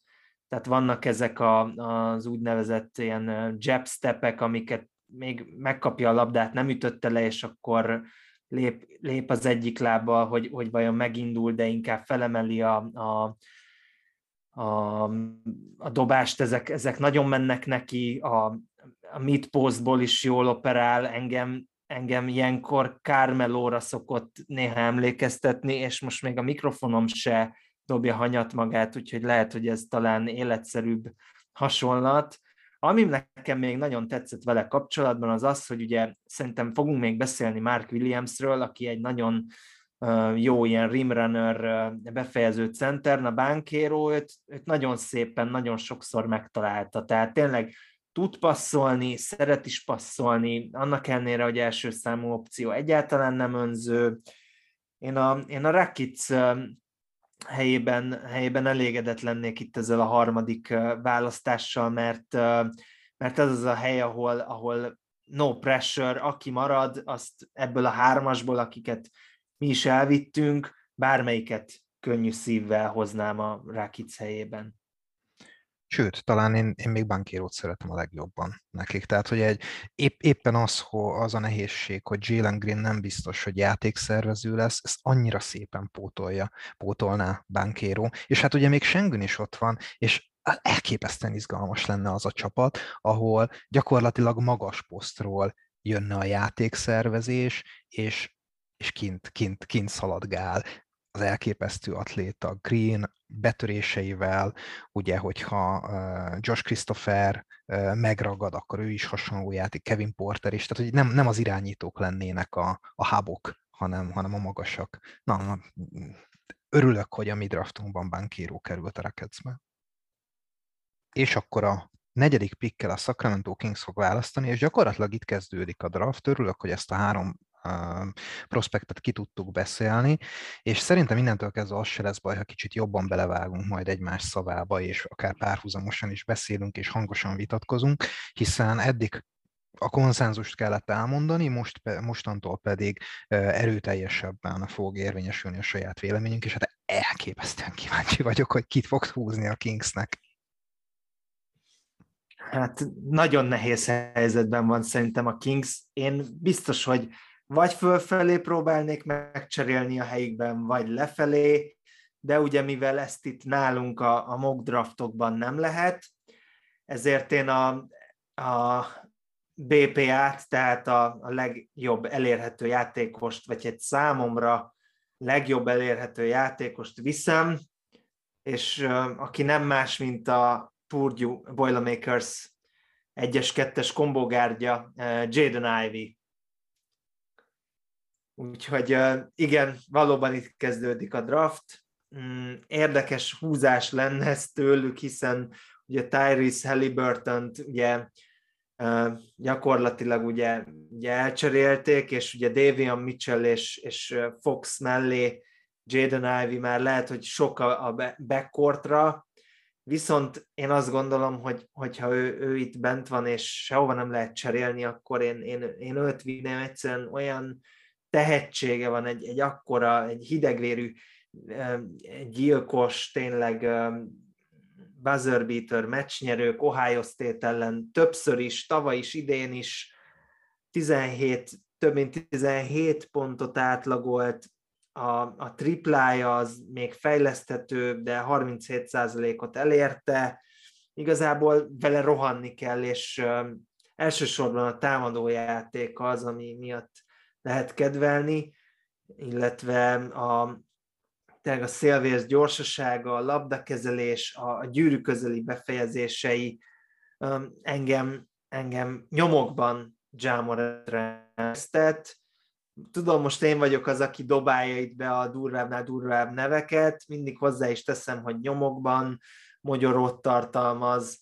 tehát vannak ezek a, az úgynevezett ilyen jab stepek, amiket még megkapja a labdát, nem ütötte le, és akkor lép, lép az egyik lába, hogy, hogy vajon megindul, de inkább felemeli a, a, a, a dobást, ezek, ezek nagyon mennek neki, a, a mid postból is jól operál, engem, engem ilyenkor Carmelóra szokott néha emlékeztetni, és most még a mikrofonom se dobja hanyat magát, úgyhogy lehet, hogy ez talán életszerűbb hasonlat. Ami nekem még nagyon tetszett vele kapcsolatban, az az, hogy ugye szerintem fogunk még beszélni Mark Williamsről, aki egy nagyon jó ilyen rimrunner befejező center, a Bankero őt, őt nagyon szépen, nagyon sokszor megtalálta. Tehát tényleg tud passzolni, szeret is passzolni, annak ellenére, hogy első számú opció egyáltalán nem önző. Én a, én a Rakic helyében, helyében elégedett lennék itt ezzel a harmadik választással, mert, mert ez az a hely, ahol, ahol no pressure, aki marad, azt ebből a hármasból, akiket mi is elvittünk, bármelyiket könnyű szívvel hoznám a Rakic helyében. Sőt, talán én, én még bankérót szeretem a legjobban nekik. Tehát, hogy egy, épp, éppen az, hogy az a nehézség, hogy Jalen Green nem biztos, hogy játékszervező lesz, ezt annyira szépen pótolja, pótolná bankéró. És hát ugye még Schengen is ott van, és elképesztően izgalmas lenne az a csapat, ahol gyakorlatilag magas posztról jönne a játékszervezés, és, és kint, kint, kint szaladgál az elképesztő atléta Green betöréseivel, ugye, hogyha Josh Christopher megragad, akkor ő is hasonló játék, Kevin Porter is, tehát hogy nem, nem az irányítók lennének a, a hábok, hanem, hanem a magasak. Na, na, örülök, hogy a mi draftunkban Bankiro került a Rocketsbe. És akkor a negyedik pikkel a Sacramento Kings fog választani, és gyakorlatilag itt kezdődik a draft. Örülök, hogy ezt a három prospektet ki tudtuk beszélni, és szerintem innentől kezdve az se lesz baj, ha kicsit jobban belevágunk majd egymás szavába, és akár párhuzamosan is beszélünk, és hangosan vitatkozunk, hiszen eddig a konszenzust kellett elmondani, most, mostantól pedig erőteljesebben fog érvényesülni a saját véleményünk, és hát elképesztően kíváncsi vagyok, hogy kit fog húzni a Kingsnek. Hát nagyon nehéz helyzetben van szerintem a Kings. Én biztos, hogy vagy fölfelé próbálnék megcserélni a helyükben, vagy lefelé, de ugye mivel ezt itt nálunk a, a mock draftokban nem lehet, ezért én a, a BPA-t, tehát a, a legjobb elérhető játékost, vagy egy számomra legjobb elérhető játékost viszem, és aki nem más, mint a Purdue Boilermakers 1-es, 2-es kombogárgya, uh, Jaden Ivey. Úgyhogy igen, valóban itt kezdődik a draft. Mm, érdekes húzás lenne ez tőlük, hiszen ugye Tyrese Halliburton ugye gyakorlatilag ugye, ugye elcserélték, és ugye Davian Mitchell és, és Fox mellé Jaden Ivey már lehet, hogy sok a, a backcourtra, viszont én azt gondolom, hogy hogyha ő, ő itt bent van, és sehova nem lehet cserélni, akkor én, én, én őt vinném egyszerűen olyan tehetsége van, egy, egy akkora, egy hidegvérű, gyilkos, tényleg buzzer beater, meccsnyerők, Ohio State ellen többször is, tavaly is, idén is 17, több mint 17 pontot átlagolt, a, a triplája az még fejleszthető, de 37%-ot elérte, igazából vele rohanni kell, és elsősorban a támadójáték az, ami miatt lehet kedvelni, illetve a, tényleg a szélvész gyorsasága, a labdakezelés, a, gyűrű közeli befejezései engem, engem nyomokban Jámoretre Tudom, most én vagyok az, aki dobálja itt be a durvábbnál durvább neveket, mindig hozzá is teszem, hogy nyomokban mogyorót tartalmaz,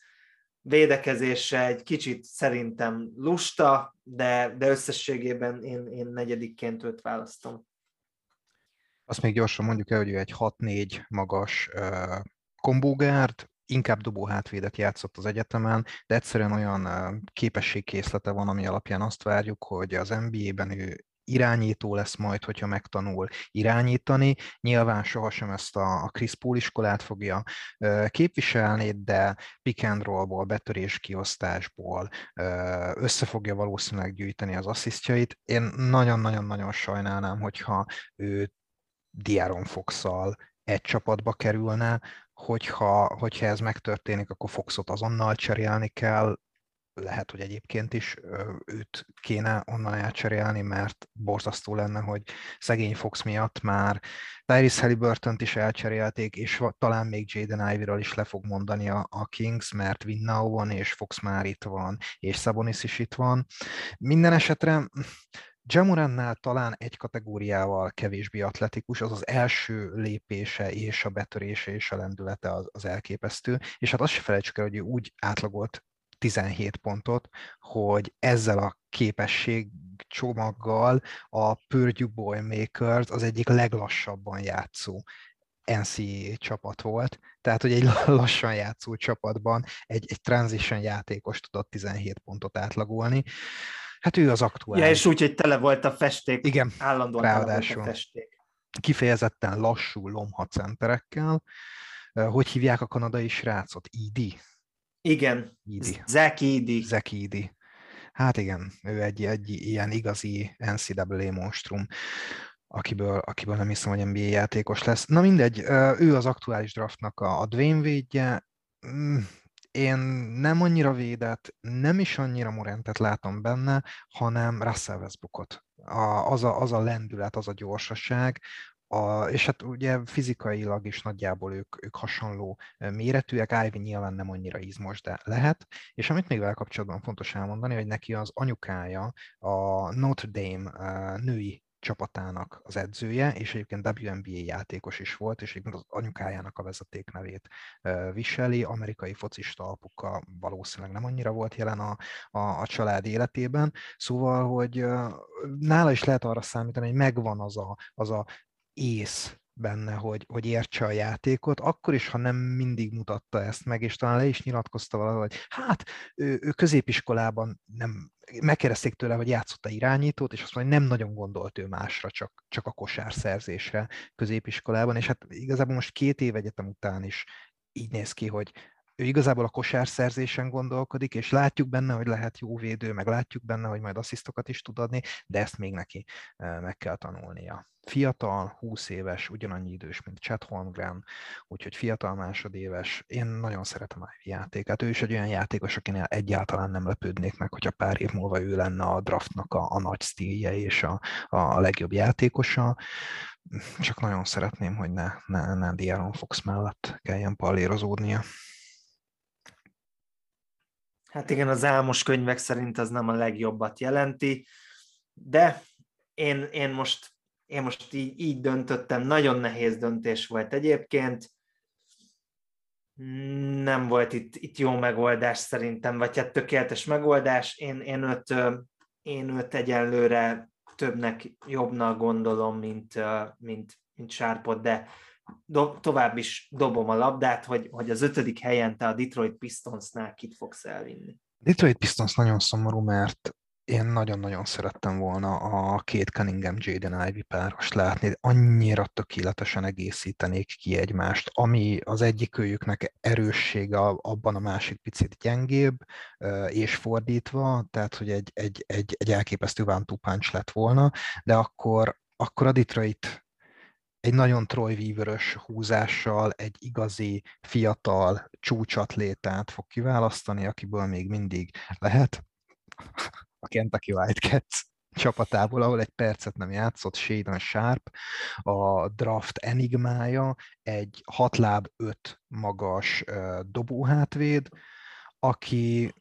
védekezése egy kicsit szerintem lusta, de, de összességében én, én negyedikként őt választom. Azt még gyorsan mondjuk el, hogy ő egy 6-4 magas uh, kombógárd, inkább dobó hátvédet játszott az egyetemen, de egyszerűen olyan képességkészlete van, ami alapján azt várjuk, hogy az NBA-ben ő irányító lesz majd, hogyha megtanul irányítani. Nyilván sohasem ezt a, a Chris Paul iskolát fogja képviselni, de pick and rollból, betörés kiosztásból össze fogja valószínűleg gyűjteni az asszisztjait. Én nagyon-nagyon-nagyon sajnálnám, hogyha ő Diaron fox egy csapatba kerülne, hogyha, hogyha ez megtörténik, akkor Foxot azonnal cserélni kell, lehet, hogy egyébként is őt kéne onnan elcserélni, mert borzasztó lenne, hogy szegény Fox miatt már Tyrese halliburton is elcserélték, és talán még Jaden Ivy-ról is le fog mondani a, a Kings, mert Winnau van, és Fox már itt van, és Sabonis is itt van. Minden esetre Jamorannál talán egy kategóriával kevésbé atletikus, az az első lépése és a betörése és a lendülete az, az elképesztő, és hát azt se felejtsük el, hogy ő úgy átlagolt 17 pontot, hogy ezzel a képesség csomaggal a Purdue Boymakers az egyik leglassabban játszó NCAA csapat volt, tehát hogy egy lassan játszó csapatban egy, egy transition játékos tudott 17 pontot átlagolni. Hát ő az aktuális. Ja, és úgy, hogy tele volt a festék. Igen, állandóan ráadásul. tele volt a festék. Kifejezetten lassú lomha centerekkel. Hogy hívják a kanadai srácot? Idi? Igen, Zach Idi. Zach Idi. Hát igen, ő egy, egy ilyen igazi NCAA monstrum, akiből, akiből nem hiszem, hogy NBA játékos lesz. Na mindegy, ő az aktuális draftnak a, a Dwayne védje. Mm, én nem annyira védett, nem is annyira Morentet látom benne, hanem Russell Westbrookot. A, az, a, az a lendület, az a gyorsaság, a, és hát ugye fizikailag is nagyjából ők, ők hasonló méretűek, Ivy nyilván nem annyira izmos, de lehet. És amit még vele kapcsolatban fontos elmondani, hogy neki az anyukája a Notre Dame női csapatának az edzője, és egyébként WNBA játékos is volt, és egyébként az anyukájának a vezeték nevét viseli. Amerikai focista apuka valószínűleg nem annyira volt jelen a, a, a család életében, szóval, hogy nála is lehet arra számítani, hogy megvan az a, az a ész benne, hogy, hogy értse a játékot, akkor is, ha nem mindig mutatta ezt meg, és talán le is nyilatkozta valahogy, hogy hát ő, ő középiskolában nem, megkérdezték tőle, hogy játszott-e irányítót, és azt mondja, hogy nem nagyon gondolt ő másra, csak, csak a kosárszerzésre középiskolában, és hát igazából most két év egyetem után is így néz ki, hogy ő igazából a kosárszerzésen gondolkodik, és látjuk benne, hogy lehet jó védő, meg látjuk benne, hogy majd asszisztokat is tud adni, de ezt még neki meg kell tanulnia. Fiatal, 20 éves, ugyanannyi idős, mint Chet Holmgren, úgyhogy fiatal másodéves. Én nagyon szeretem a játékát. Ő is egy olyan játékos, akinél egyáltalán nem lepődnék meg, hogyha pár év múlva ő lenne a draftnak a, a nagy stílje és a, a legjobb játékosa csak nagyon szeretném, hogy ne, ne, ne Diaron Fox mellett kelljen pallérozódnia. Hát igen, az álmos könyvek szerint az nem a legjobbat jelenti, de én, én most, én most így, így döntöttem, nagyon nehéz döntés volt egyébként, nem volt itt, itt jó megoldás szerintem, vagy hát tökéletes megoldás. Én, én, öt, én öt egyenlőre többnek, jobbnak gondolom, mint, mint, mint Sárpot, de do, tovább is dobom a labdát, hogy, hogy az ötödik helyen te a Detroit Pistonsnál kit fogsz elvinni. Detroit Pistons nagyon szomorú, mert én nagyon-nagyon szerettem volna a két Cunningham Jaden Ivy páros látni, annyira tökéletesen egészítenék ki egymást, ami az egyik őjüknek erőssége, abban a másik picit gyengébb, és fordítva, tehát hogy egy, egy, egy, egy elképesztő one lett volna, de akkor, akkor a Detroit egy nagyon Troy weaver húzással egy igazi, fiatal csúcsatlétát fog kiválasztani, akiből még mindig lehet a Kentucky Wildcats csapatából, ahol egy percet nem játszott Shadon Sharp, a draft enigmája, egy hatláb öt magas dobóhátvéd, aki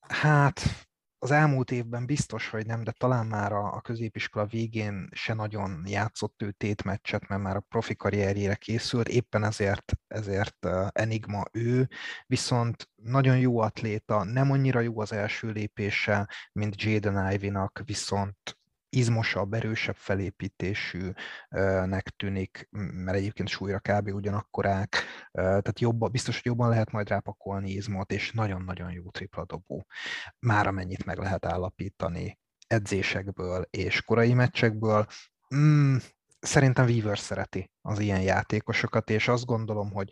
hát az elmúlt évben biztos, hogy nem, de talán már a, a középiskola végén se nagyon játszott ő tétmeccset, mert már a profi karrierjére készült, éppen ezért, ezért enigma ő, viszont nagyon jó atléta, nem annyira jó az első lépése, mint Jaden Ivy-nak, viszont izmosabb, erősebb felépítésűnek tűnik, mert egyébként súlyra kb. ugyanakkorák, tehát jobban, biztos, hogy jobban lehet majd rápakolni izmot, és nagyon-nagyon jó tripla dobó. Már amennyit meg lehet állapítani edzésekből és korai meccsekből. Mm, szerintem Weaver szereti az ilyen játékosokat, és azt gondolom, hogy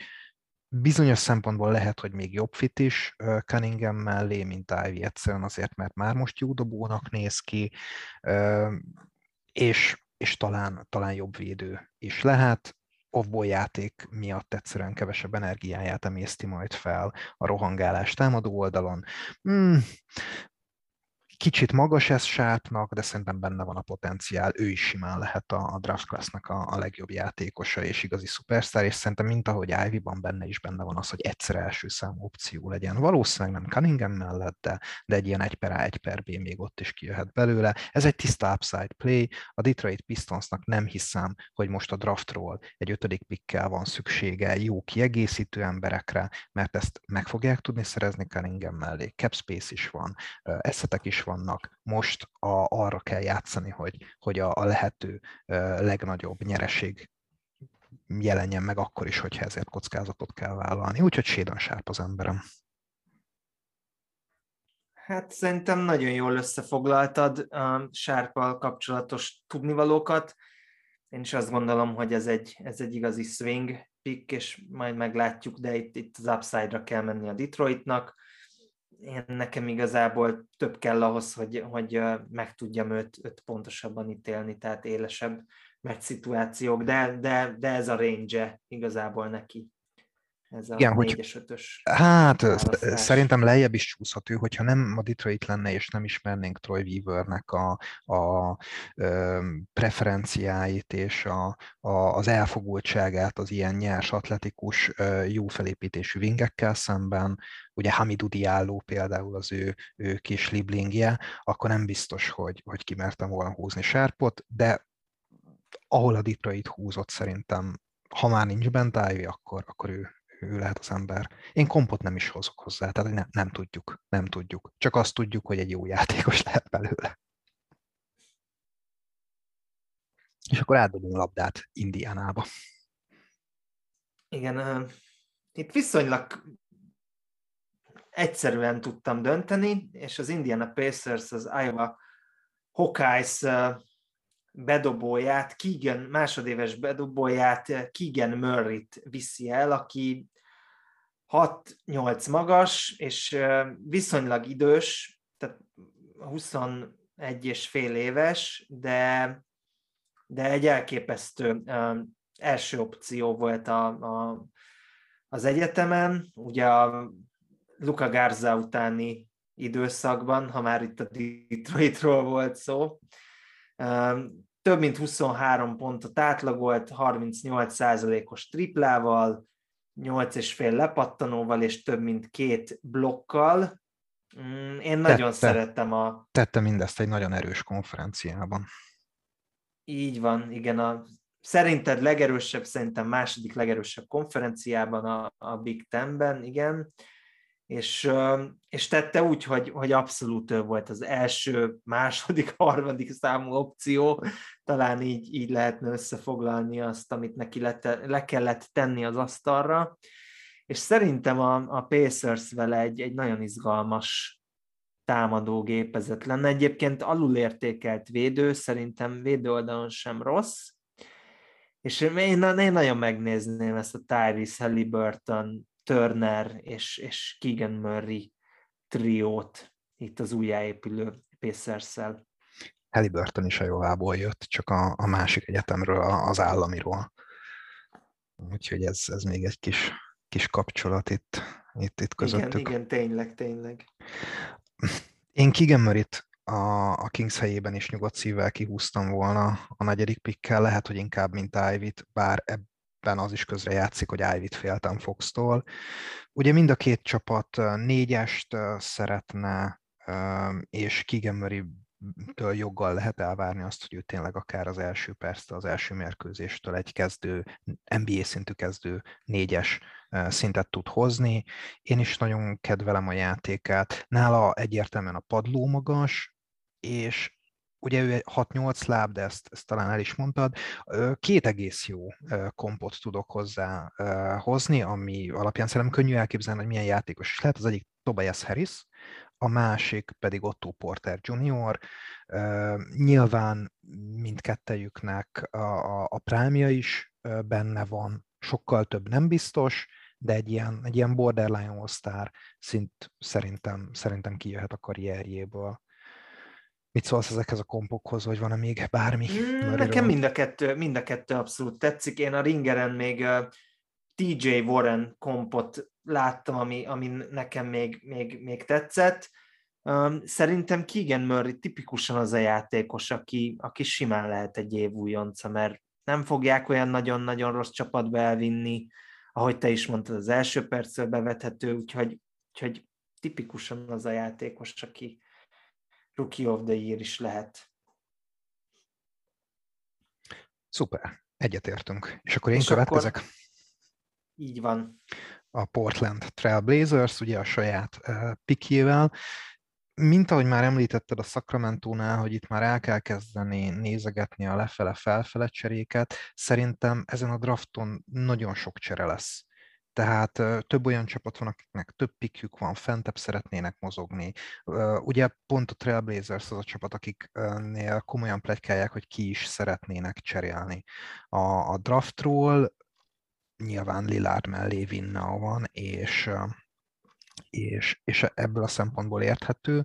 Bizonyos szempontból lehet, hogy még jobb fit is Cunningham mellé, mint Ivy egyszerűen azért, mert már most jó dobónak néz ki, és, és talán, talán jobb védő is lehet. Offból játék miatt egyszerűen kevesebb energiáját emészti majd fel a rohangálás támadó oldalon. Hmm, Kicsit magas ez sátnak, de szerintem benne van a potenciál, ő is simán lehet a, draft classnak a, a legjobb játékosa és igazi szupersztár, és szerintem mint ahogy Ivy-ban benne is benne van az, hogy egyszer első számú opció legyen. Valószínűleg nem Cunningham mellett, de, de egy ilyen 1 per A, 1 per B még ott is kijöhet belőle. Ez egy tiszta upside play, a Detroit Pistonsnak nem hiszem, hogy most a draftról egy ötödik pikkel van szüksége jó kiegészítő emberekre, mert ezt meg fogják tudni szerezni Cunningham mellé. Cap space is van, eszetek is vannak, most a, arra kell játszani, hogy, hogy a, a lehető legnagyobb nyereség jelenjen meg akkor is, hogyha ezért kockázatot kell vállalni. Úgyhogy sédan sárp az emberem. Hát szerintem nagyon jól összefoglaltad a sárpal kapcsolatos tudnivalókat. Én is azt gondolom, hogy ez egy, ez egy igazi swing pick, és majd meglátjuk, de itt, itt az upside-ra kell menni a Detroitnak én nekem igazából több kell ahhoz, hogy, hogy meg tudjam őt, őt pontosabban ítélni, tehát élesebb meccs szituációk, de, de, de ez a range igazából neki. Ez a Igen, 4-es, 5-ös. Hát választás. szerintem lejjebb is csúszhat ő, hogyha nem a Detroit lenne, és nem ismernénk Troy Weavernek a, a, a preferenciáit és a, a, az elfogultságát az ilyen nyers, atletikus, jó felépítésű vingekkel szemben, ugye Hamidou Diallo például az ő, ő kis liblingje, akkor nem biztos, hogy, hogy kimertem volna húzni sárpot, de ahol a Detroit húzott szerintem, ha már nincs bent Ivy, akkor, akkor ő, ő lehet az ember. Én kompot nem is hozok hozzá, tehát nem, nem tudjuk, nem tudjuk. Csak azt tudjuk, hogy egy jó játékos lehet belőle. És akkor a labdát Indiánába. Igen, itt viszonylag egyszerűen tudtam dönteni, és az Indiana Pacers az Iowa Hawkeyes bedobóját, Keegan, másodéves bedobóját Keegan Murray-t viszi el, aki 6-8 magas, és viszonylag idős, tehát 21 és fél éves, de, de egy elképesztő első opció volt a, a, az egyetemen. Ugye a Luca Garza utáni időszakban, ha már itt a Detroitról volt szó, több mint 23 pontot átlagolt, 38%-os triplával, 8,5 lepattanóval és több mint két blokkal. Mm, én nagyon tette, szerettem a... Tette mindezt egy nagyon erős konferenciában. Így van, igen. A, szerinted legerősebb, szerintem második legerősebb konferenciában a, a Big Ten-ben, igen és, és tette úgy, hogy, hogy abszolút ő volt az első, második, harmadik számú opció, talán így, így lehetne összefoglalni azt, amit neki le, le kellett tenni az asztalra, és szerintem a, a Pacers vele egy, egy nagyon izgalmas támadó gépezet lenne. Egyébként alulértékelt védő, szerintem védő oldalon sem rossz, és én, én nagyon megnézném ezt a Tyrese Halliburton Turner és, és Keegan Murray triót itt az újjáépülő Pacers-szel. Halliburton is a Jovából jött, csak a, a másik egyetemről, az államiról. Úgyhogy ez, ez még egy kis, kis kapcsolat itt, itt, itt közöttük. Igen, igen, tényleg, tényleg. Én Keegan Murray-t a, a Kings helyében is nyugodt szívvel kihúztam volna a negyedik pikkel, lehet, hogy inkább, mint Ivy-t, bár ebb, ebben az is közre játszik, hogy Ivy-t féltem Fox-tól. Ugye mind a két csapat négyest szeretne, és Kigemöri től joggal lehet elvárni azt, hogy ő tényleg akár az első perctől, az első mérkőzéstől egy kezdő, NBA szintű kezdő négyes szintet tud hozni. Én is nagyon kedvelem a játékát. Nála egyértelműen a padló magas, és ugye ő 6-8 láb, de ezt, ezt talán el is mondtad, két egész jó kompot tudok hozzá hozni, ami alapján szerintem könnyű elképzelni, hogy milyen játékos is lehet. Az egyik Tobias Harris, a másik pedig Otto Porter Jr. Nyilván mindkettejüknek a, a, a is benne van, sokkal több nem biztos, de egy ilyen, egy ilyen borderline all szint szerintem, szerintem kijöhet a karrierjéből. Mit szólsz ezekhez a kompokhoz, vagy van-e még bármi? Mm, nekem mind a, kettő, mind a kettő abszolút tetszik. Én a ringeren még uh, TJ Warren kompot láttam, ami, ami nekem még, még, még tetszett. Um, szerintem Keegan Murray tipikusan az a játékos, aki, aki simán lehet egy év újonca, mert nem fogják olyan nagyon-nagyon rossz csapatba elvinni, ahogy te is mondtad, az első percről bevethető, úgyhogy, úgyhogy tipikusan az a játékos, aki, Rookie of the Year is lehet. Szuper, egyetértünk. És akkor én És következek. Akkor... Így van. A Portland Trail Blazers, ugye a saját uh, pikjével. Mint ahogy már említetted a Sacramento-nál, hogy itt már el kell kezdeni nézegetni a lefele-felfele cseréket, szerintem ezen a drafton nagyon sok csere lesz. Tehát több olyan csapat van, akiknek több pikjük van, fentebb szeretnének mozogni. Ugye pont a Trailblazers az a csapat, akiknél komolyan plegykálják, hogy ki is szeretnének cserélni. A, a draftról nyilván Lillard mellé Vinnau van, és, és, és ebből a szempontból érthető.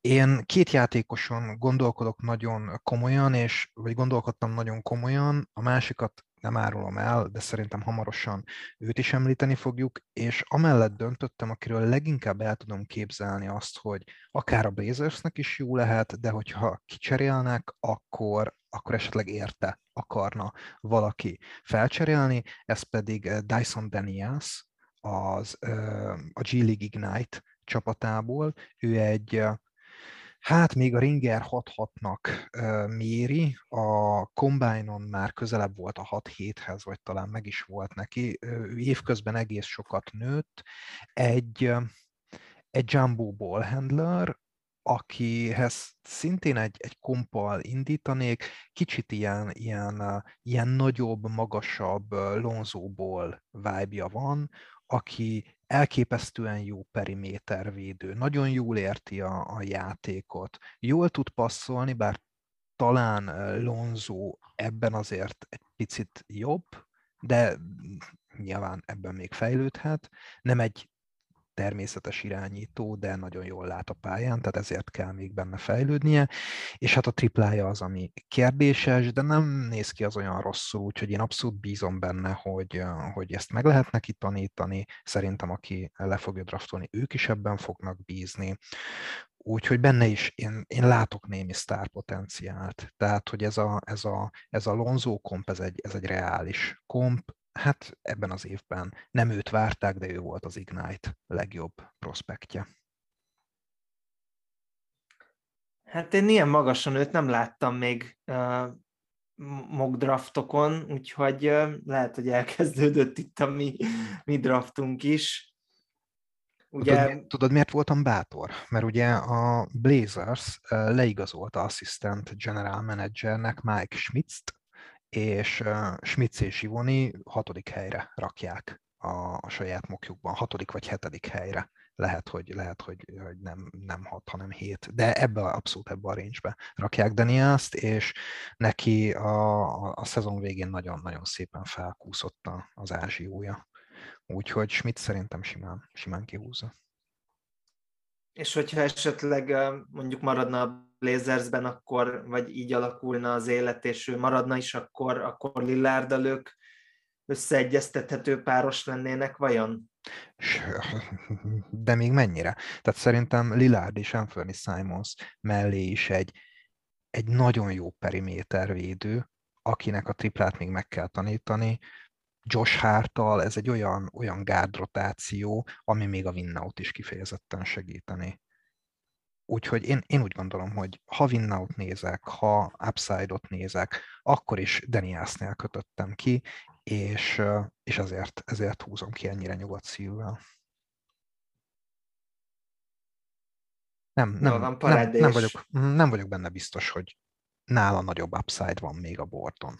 Én két játékoson gondolkodok nagyon komolyan, és, vagy gondolkodtam nagyon komolyan, a másikat nem árulom el, de szerintem hamarosan őt is említeni fogjuk, és amellett döntöttem, akiről leginkább el tudom képzelni azt, hogy akár a Blazersnek is jó lehet, de hogyha kicserélnek, akkor, akkor esetleg érte akarna valaki felcserélni, ez pedig eh, Dyson Daniels, az, eh, a G League Ignite csapatából. Ő egy Hát még a Ringer 6-6-nak méri, a Combine-on már közelebb volt a 6-7-hez, vagy talán meg is volt neki. Ő évközben egész sokat nőtt. Egy, egy jumbo ball handler, akihez szintén egy, egy kompal indítanék, kicsit ilyen, ilyen, ilyen nagyobb, magasabb Lonzóból vibe van, aki elképesztően jó perimétervédő, nagyon jól érti a, a játékot, jól tud passzolni, bár talán Lonzo ebben azért egy picit jobb, de nyilván ebben még fejlődhet. Nem egy természetes irányító, de nagyon jól lát a pályán, tehát ezért kell még benne fejlődnie, és hát a triplája az, ami kérdéses, de nem néz ki az olyan rosszul, úgyhogy én abszolút bízom benne, hogy, hogy ezt meg lehet neki tanítani, szerintem aki le fogja draftolni, ők is ebben fognak bízni, Úgyhogy benne is én, én látok némi sztárpotenciált. Tehát, hogy ez a, ez a, ez a Lonzo komp, ez egy, ez egy reális komp, hát ebben az évben nem őt várták, de ő volt az Ignite legjobb prospektje. Hát én ilyen magasan őt nem láttam még uh, mock draftokon, úgyhogy uh, lehet, hogy elkezdődött itt a mi, mi draftunk is. Ugye... Tudod, tudod, miért voltam bátor? Mert ugye a Blazers leigazolta assistant general managernek Mike Schmitzt, és Schmitz és Ivoni hatodik helyre rakják a, a saját mokjukban, hatodik vagy hetedik helyre. Lehet, hogy, lehet, hogy, hogy nem, nem hat, hanem hét, de ebbe abszolút ebbe a range rakják Danielst, és neki a, a, a szezon végén nagyon-nagyon szépen felkúszott az ázsiója. Úgyhogy Schmidt szerintem simán, simán kihúzza. És hogyha esetleg mondjuk maradna Blazersben, akkor, vagy így alakulna az élet, és ő maradna is, akkor, akkor Lillarddal ők összeegyeztethető páros lennének vajon? De még mennyire? Tehát szerintem Lillard és Anthony Simons mellé is egy, egy nagyon jó perimétervédő, akinek a triplát még meg kell tanítani. Josh Hartal, ez egy olyan, olyan gárdrotáció, ami még a winnout is kifejezetten segíteni. Úgyhogy én, én úgy gondolom, hogy ha Winnout nézek, ha Upside-ot nézek, akkor is Danielsnél kötöttem ki, és, és ezért, ezért húzom ki ennyire nyugodt szívvel. Nem, nem, nem, nem, nem, vagyok, nem vagyok benne biztos, hogy nála nagyobb upside van még a bordon.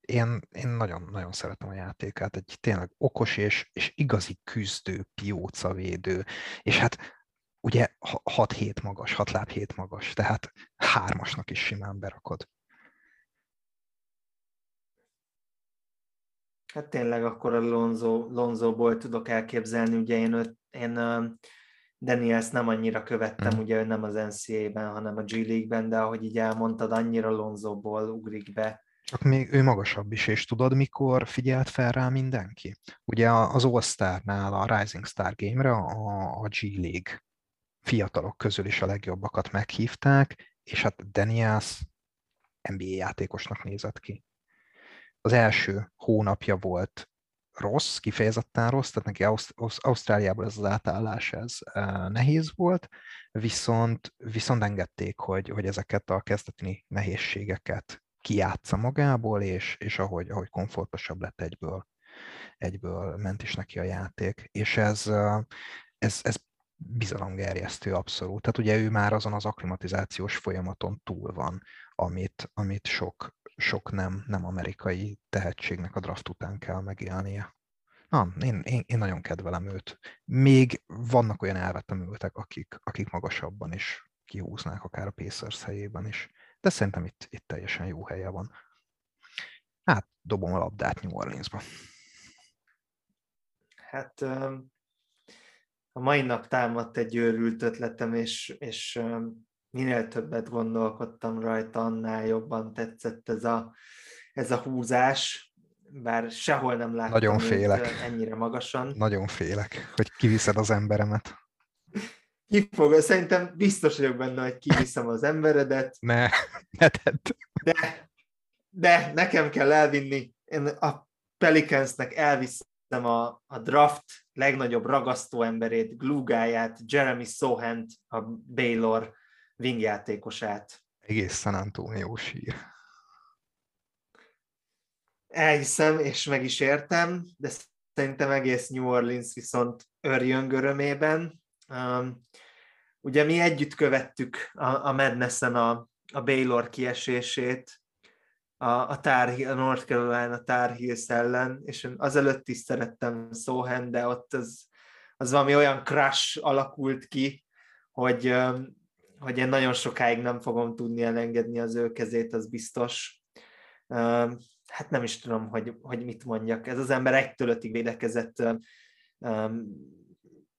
Én, én nagyon, nagyon szeretem a játékát, egy tényleg okos és, és igazi küzdő, pióca védő, és hát ugye 6 hét magas, 6 láb hét magas, tehát hármasnak is simán berakod. Hát tényleg akkor a Lonzo, Lonzoból tudok elképzelni, ugye én, én Daniels nem annyira követtem, mm. ugye ő nem az NCAA-ben, hanem a G League-ben, de ahogy így elmondtad, annyira Lonzoból ugrik be. Csak még ő magasabb is, és tudod, mikor figyelt fel rá mindenki? Ugye az All-Star-nál, a Rising Star Game-re a, a G League fiatalok közül is a legjobbakat meghívták, és hát Daniels NBA játékosnak nézett ki. Az első hónapja volt rossz, kifejezetten rossz, tehát neki Ausztr- Ausztráliából ez az átállás ez nehéz volt, viszont, viszont engedték, hogy, hogy ezeket a kezdetni nehézségeket kiátsza magából, és, és ahogy, ahogy komfortosabb lett egyből, egyből ment is neki a játék. És ez, ez, ez bizalomgerjesztő abszolút. Tehát ugye ő már azon az akklimatizációs folyamaton túl van, amit, amit sok, sok nem, nem amerikai tehetségnek a draft után kell megélnie. Na, én, én, én nagyon kedvelem őt. Még vannak olyan elvetemültek, akik, akik magasabban is kihúznák, akár a Pacers helyében is. De szerintem itt, itt teljesen jó helye van. Hát, dobom a labdát New Orleansba. Hát a mai nap támadt egy őrült ötletem, és, és minél többet gondolkodtam rajta, annál jobban tetszett ez a, ez a húzás. bár sehol nem láttam Nagyon félek. ennyire magasan. Nagyon félek, hogy kiviszed az emberemet. Ki fog, szerintem biztos vagyok benne, hogy kiviszem az emberedet, Ne, ne tedd. de, de nekem kell elvinni, én a Pelicansnek elviszem a, a draft legnagyobb ragasztó emberét, glúgáját, Jeremy Sohant, a Baylor wingjátékosát. Egész San Antonio sír. Elhiszem, és meg is értem, de szerintem egész New Orleans viszont örjön örömében. Um, ugye mi együtt követtük a, a Madnessen a, a Baylor kiesését, a, a, Tar, a North Carolina Tar Heels ellen, és én azelőtt is szerettem Sohan, de ott az, az valami olyan crash alakult ki, hogy, hogy én nagyon sokáig nem fogom tudni elengedni az ő kezét, az biztos. Hát nem is tudom, hogy, hogy mit mondjak. Ez az ember egytől ötig védekezett um,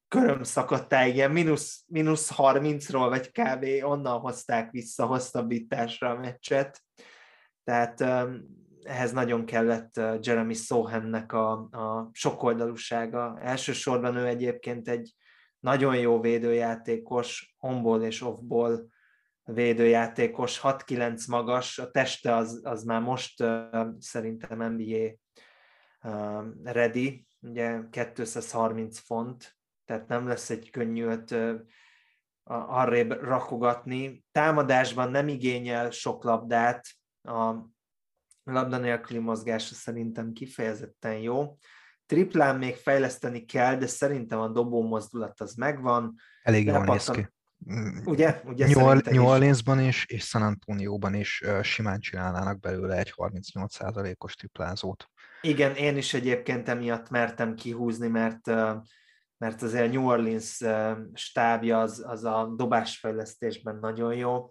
körömszakadtáig, ilyen mínusz, mínusz 30-ról, vagy kb. onnan hozták vissza hosszabbításra a meccset. Tehát ehhez nagyon kellett Jeremy Sohannek a, a sokoldalúsága. Elsősorban ő egyébként egy nagyon jó védőjátékos, onból és offból védőjátékos, 6-9 magas, a teste az, az már most szerintem NBA ready, ugye 230 font, tehát nem lesz egy könnyű öt, uh, arrébb rakogatni. Támadásban nem igényel sok labdát, a labda nélküli mozgása szerintem kifejezetten jó. Triplán még fejleszteni kell, de szerintem a dobó mozdulat az megvan. Elég jól néz ki. Ugye? Ugye New, New Orleansban is, és San Antonioban is uh, simán csinálnának belőle egy 38%-os triplázót. Igen, én is egyébként emiatt mertem kihúzni, mert uh, mert azért New Orleans stábja az, az a dobásfejlesztésben nagyon jó.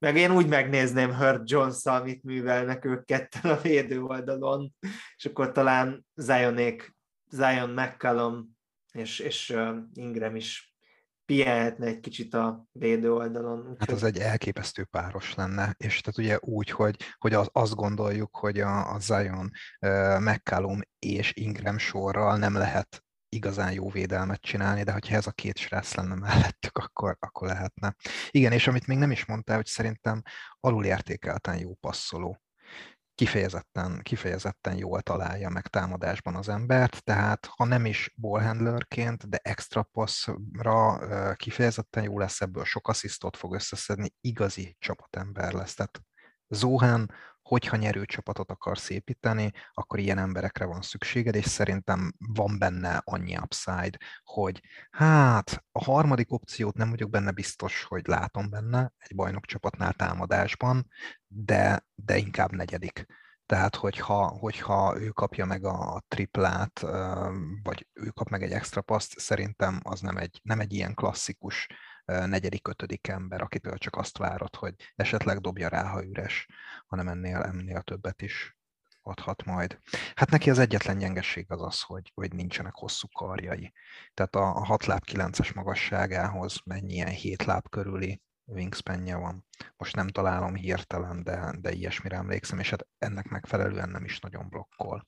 Meg én úgy megnézném Herb jones mit művelnek ők ketten a védő oldalon, és akkor talán Zionék, Zion McCallum és, és Ingram is pihenhetne egy kicsit a védő oldalon. Úgyhogy... Hát az egy elképesztő páros lenne, és tehát ugye úgy, hogy, hogy az, azt gondoljuk, hogy a, a Zion, uh, McCallum és Ingram sorral nem lehet igazán jó védelmet csinálni, de hogyha ez a két srác lenne mellettük, akkor, akkor lehetne. Igen, és amit még nem is mondtál, hogy szerintem alulértékelten jó passzoló kifejezetten, kifejezetten jól találja meg támadásban az embert, tehát ha nem is ballhandlerként, de extra passzra kifejezetten jó lesz ebből, sok asszisztot fog összeszedni, igazi csapatember lesz. Tehát Zohan hogyha nyerő csapatot akarsz építeni, akkor ilyen emberekre van szükséged, és szerintem van benne annyi upside, hogy hát a harmadik opciót nem vagyok benne biztos, hogy látom benne egy bajnok csapatnál támadásban, de, de inkább negyedik. Tehát, hogyha, hogyha ő kapja meg a triplát, vagy ő kap meg egy extra paszt, szerintem az nem egy, nem egy ilyen klasszikus negyedik, ötödik ember, akitől csak azt várod, hogy esetleg dobja rá, ha üres, hanem ennél, ennél többet is adhat majd. Hát neki az egyetlen gyengeség az az, hogy, hogy nincsenek hosszú karjai. Tehát a, a 6 láb 9-es magasságához mennyi ilyen 7 láb körüli wingspanje van. Most nem találom hirtelen, de, de ilyesmire emlékszem, és hát ennek megfelelően nem is nagyon blokkol.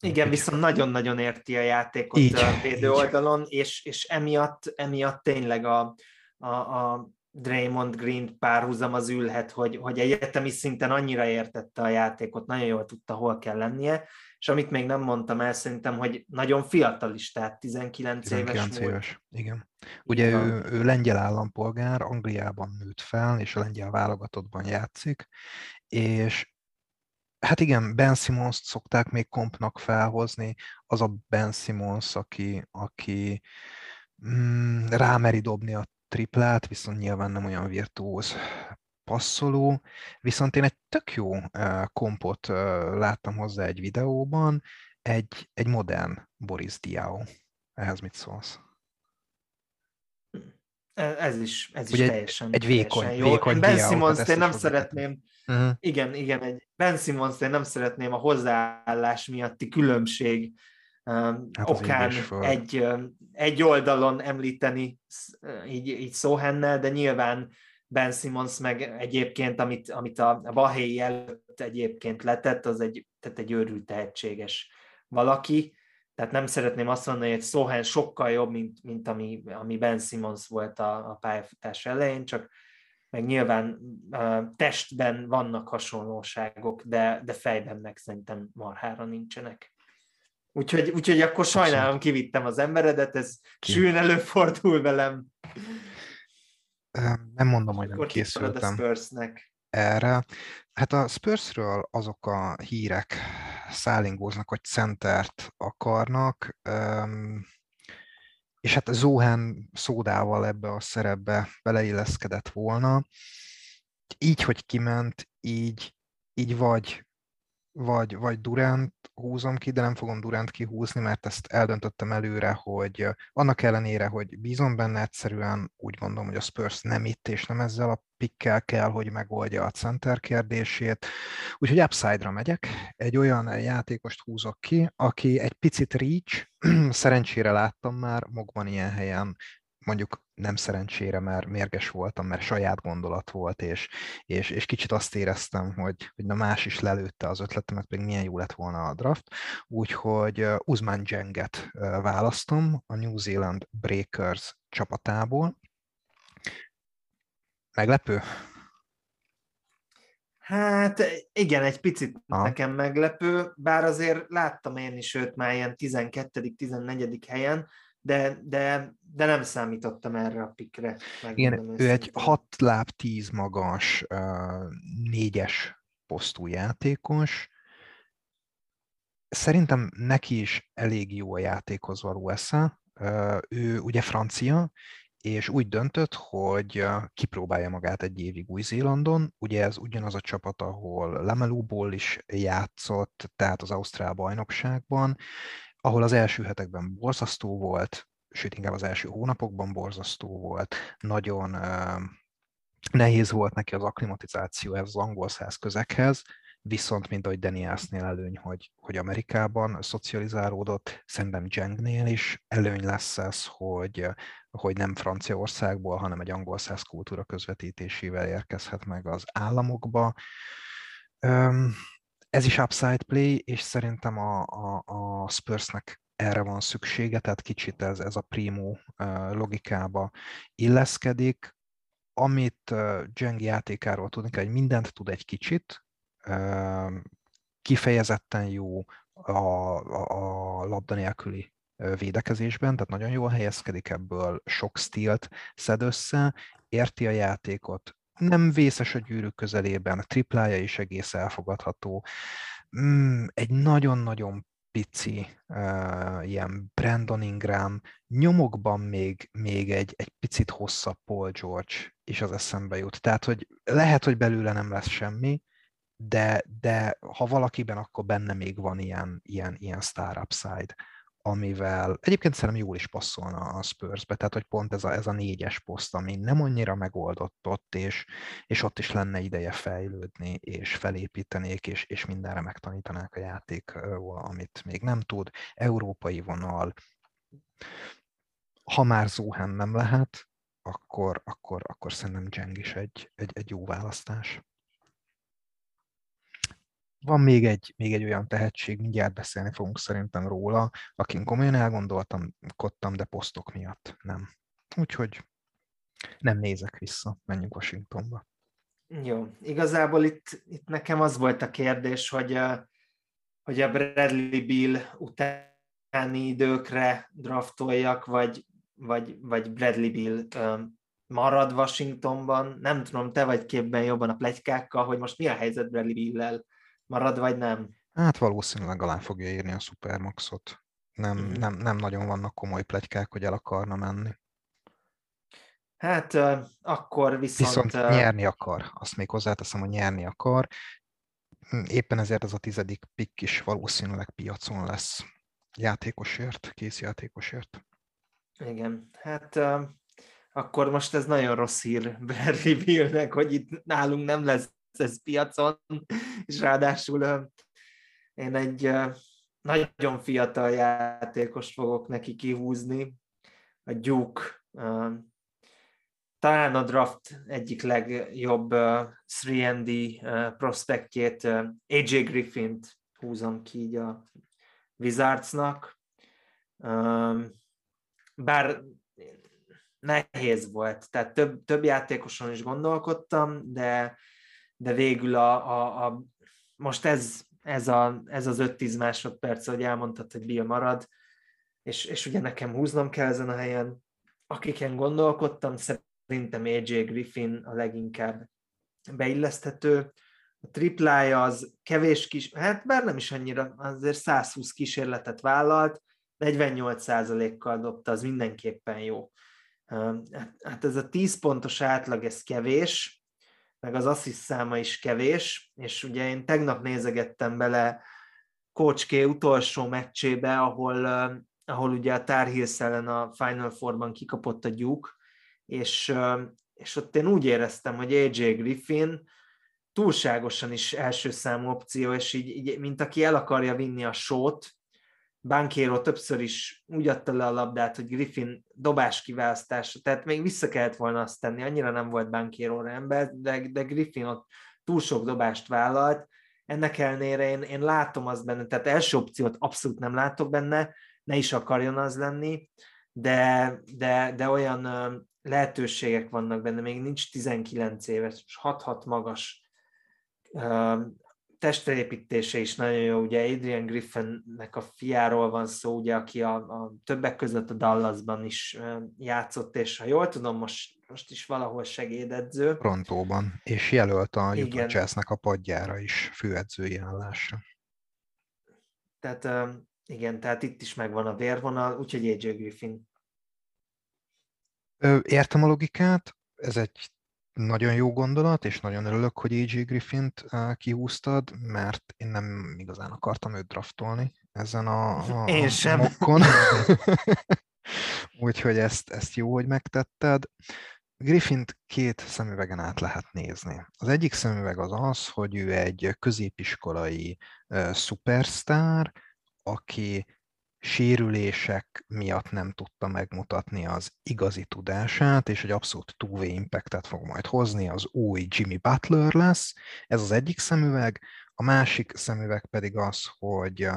Igen, viszont nagyon-nagyon érti a játékot így, a védő így. oldalon, és, és emiatt, emiatt tényleg a, a, a Draymond Green párhuzam az ülhet, hogy, hogy egyetemi szinten annyira értette a játékot, nagyon jól tudta, hol kell lennie, és amit még nem mondtam el, szerintem, hogy nagyon fiatal is, tehát 19, 19 éves. éves. Igen. Ugye ő, ő lengyel állampolgár, Angliában nőtt fel, és a lengyel válogatottban játszik, és Hát igen, Ben Simmons szokták még kompnak felhozni, az a Ben Simmons, aki, aki mm, rámeri dobni a triplát, viszont nyilván nem olyan virtuóz passzoló, viszont én egy tök jó kompot láttam hozzá egy videóban, egy, egy modern Boris Diaw. Ehhez mit szólsz? Ez is, ez is teljesen, egy vékony, teljesen jó. vékony Ben Simmons-t én nem szeretném, Uh-huh. Igen, igen, egy Ben Simmons, én nem szeretném a hozzáállás miatti különbség um, hát okán egy, um, egy oldalon említeni így, így Szóhennel, de nyilván Ben Simmons meg egyébként, amit, amit a, a Bahé előtt egyébként letett, az egy, tehát egy őrült tehetséges valaki, tehát nem szeretném azt mondani, hogy Sohan sokkal jobb, mint, mint ami, ami Ben Simmons volt a, a pályafutás elején, csak meg nyilván testben vannak hasonlóságok, de, de fejben meg szerintem marhára nincsenek. Úgyhogy, úgyhogy akkor sajnálom, kivittem az emberedet, ez Ki? sűn előfordul velem. Nem mondom, hogy nem készültem. A Spursnek erre. Hát a Spursről azok a hírek szállingóznak, hogy centert akarnak, és hát Zohan szódával ebbe a szerepbe beleilleszkedett volna. Így, hogy kiment, így, így vagy vagy, vagy Durant húzom ki, de nem fogom Durant kihúzni, mert ezt eldöntöttem előre, hogy annak ellenére, hogy bízom benne, egyszerűen úgy gondolom, hogy a Spurs nem itt, és nem ezzel a pikkel kell, hogy megoldja a center kérdését. Úgyhogy upside-ra megyek, egy olyan játékost húzok ki, aki egy picit reach, szerencsére láttam már Mogban ilyen helyen mondjuk nem szerencsére, mert mérges voltam, mert saját gondolat volt, és, és, és kicsit azt éreztem, hogy, hogy na más is lelőtte az ötletemet, pedig milyen jó lett volna a draft. Úgyhogy Uzman Jenget választom a New Zealand Breakers csapatából. Meglepő? Hát igen, egy picit Aha. nekem meglepő, bár azért láttam én is őt már ilyen 12.-14. helyen, de, de, de nem számítottam erre a pikre. Igen, ő egy 6 láb 10 magas, négyes posztú játékos. Szerintem neki is elég jó a játékhoz való esze. Ő ugye francia, és úgy döntött, hogy kipróbálja magát egy évig Új-Zélandon. Ugye ez ugyanaz a csapat, ahol Lemelúból is játszott, tehát az Ausztrál bajnokságban, ahol az első hetekben borzasztó volt, sőt inkább az első hónapokban borzasztó volt, nagyon nehéz volt neki az akklimatizáció ez az angol száz közekhez, viszont mint ahogy Danielsnél előny, hogy, hogy Amerikában szocializálódott, szerintem Jengnél is előny lesz ez, hogy, hogy nem Franciaországból, hanem egy angol száz kultúra közvetítésével érkezhet meg az államokba. Um, ez is upside play, és szerintem a, a, a Spursnek erre van szüksége, tehát kicsit ez, ez a primo logikába illeszkedik. Amit Jeng játékáról tudni kell, hogy mindent tud egy kicsit, kifejezetten jó a, a, a labda nélküli védekezésben, tehát nagyon jól helyezkedik ebből, sok stílt szed össze, érti a játékot, nem vészes a gyűrűk közelében, a triplája is egész elfogadható. Mm, egy nagyon-nagyon pici uh, ilyen Brandon Ingram, nyomokban még, még egy, egy picit hosszabb Paul George is az eszembe jut. Tehát, hogy lehet, hogy belőle nem lesz semmi, de, de ha valakiben, akkor benne még van ilyen, ilyen, ilyen star upside amivel egyébként szerintem jól is passzolna a Spursbe, tehát hogy pont ez a, ez a négyes poszt, ami nem annyira megoldott ott, és, és ott is lenne ideje fejlődni, és felépítenék, és, és mindenre megtanítanák a játékról, amit még nem tud. Európai vonal, ha már Zohan nem lehet, akkor, akkor, akkor szerintem Jeng is egy, egy, egy jó választás. Van még egy, még egy olyan tehetség, mindjárt beszélni fogunk szerintem róla, akin komolyan elgondoltam, kottam, de posztok miatt nem. Úgyhogy nem nézek vissza, menjünk Washingtonba. Jó, igazából itt, itt nekem az volt a kérdés, hogy, a, hogy a Bradley Bill utáni időkre draftoljak, vagy, vagy, vagy Bradley Bill marad Washingtonban. Nem tudom, te vagy képben jobban a plegykákkal, hogy most mi a helyzet Bradley Bill-lel marad, vagy nem? Hát valószínűleg alá fogja írni a Supermaxot. Nem, mm. nem, nem nagyon vannak komoly plegykák, hogy el akarna menni. Hát akkor viszont... Viszont nyerni akar. Azt még hozzáteszem, hogy nyerni akar. Hm, éppen ezért ez a tizedik pick is valószínűleg piacon lesz. Játékosért, kész játékosért. Igen, hát uh, akkor most ez nagyon rossz hír Barry Billnek, hogy itt nálunk nem lesz ez piacon, és ráadásul én egy nagyon fiatal játékost fogok neki kihúzni, a Duke talán a draft egyik legjobb uh, 3D uh, prospektjét, AJ Griffint húzom ki így a Wizardsnak. Bár nehéz volt, tehát több, több játékoson is gondolkodtam, de, de végül a, a, a most ez, ez, a, ez az 5-10 másodperc, hogy elmondtad, hogy Bill marad, és, és ugye nekem húznom kell ezen a helyen. Akiken gondolkodtam, szerintem AJ Griffin a leginkább beilleszthető. A triplája az kevés kis, hát bár nem is annyira, azért 120 kísérletet vállalt, 48%-kal dobta, az mindenképpen jó. Hát ez a 10 pontos átlag, ez kevés, meg az assziszt száma is kevés, és ugye én tegnap nézegettem bele Coach K utolsó meccsébe, ahol, ahol ugye a Tar Heels ellen a Final Four-ban kikapott a Duke, és, és ott én úgy éreztem, hogy AJ Griffin túlságosan is első számú opció, és így, így mint aki el akarja vinni a sót, Bankéro többször is úgy adta le a labdát, hogy Griffin dobás kiválasztása, tehát még vissza kellett volna azt tenni, annyira nem volt Bankéro ember, de, de Griffin ott túl sok dobást vállalt, ennek ellenére én, én látom azt benne, tehát első opciót abszolút nem látok benne, ne is akarjon az lenni, de, de, de olyan lehetőségek vannak benne, még nincs 19 éves, 6-6 magas, testépítése is nagyon jó, ugye Adrian Griffinnek a fiáról van szó, ugye, aki a, a többek között a Dallasban is játszott, és ha jól tudom, most, most is valahol segédedző. Rontóban, és jelölt a Utah Jazznek a padjára is főedzői állásra. Tehát igen, tehát itt is megvan a vérvonal, úgyhogy AJ Griffin. Értem a logikát, ez egy nagyon jó gondolat, és nagyon örülök, hogy AJ Griffint kihúztad, mert én nem igazán akartam őt draftolni ezen a, a, én sem. mokkon. Úgyhogy ezt, ezt jó, hogy megtetted. Griffint két szemüvegen át lehet nézni. Az egyik szemüveg az az, hogy ő egy középiskolai uh, szupersztár, aki sérülések miatt nem tudta megmutatni az igazi tudását, és egy abszolút two impactet fog majd hozni, az új Jimmy Butler lesz. Ez az egyik szemüveg, a másik szemüveg pedig az, hogy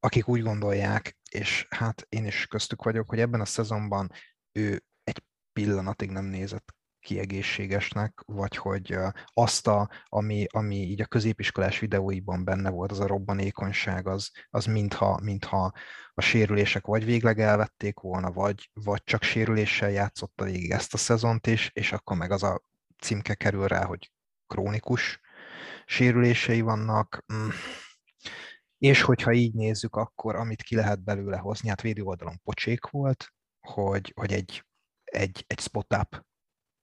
akik úgy gondolják, és hát én is köztük vagyok, hogy ebben a szezonban ő egy pillanatig nem nézett kiegészségesnek, vagy hogy azt, a, ami, ami így a középiskolás videóiban benne volt, az a robbanékonyság, az, az mintha, mintha a sérülések vagy végleg elvették volna, vagy, vagy csak sérüléssel játszotta végig ezt a szezont is, és akkor meg az a címke kerül rá, hogy krónikus sérülései vannak. Mm. És hogyha így nézzük, akkor amit ki lehet belőle hozni, hát védő oldalon pocsék volt, hogy, hogy egy, egy, egy spot-up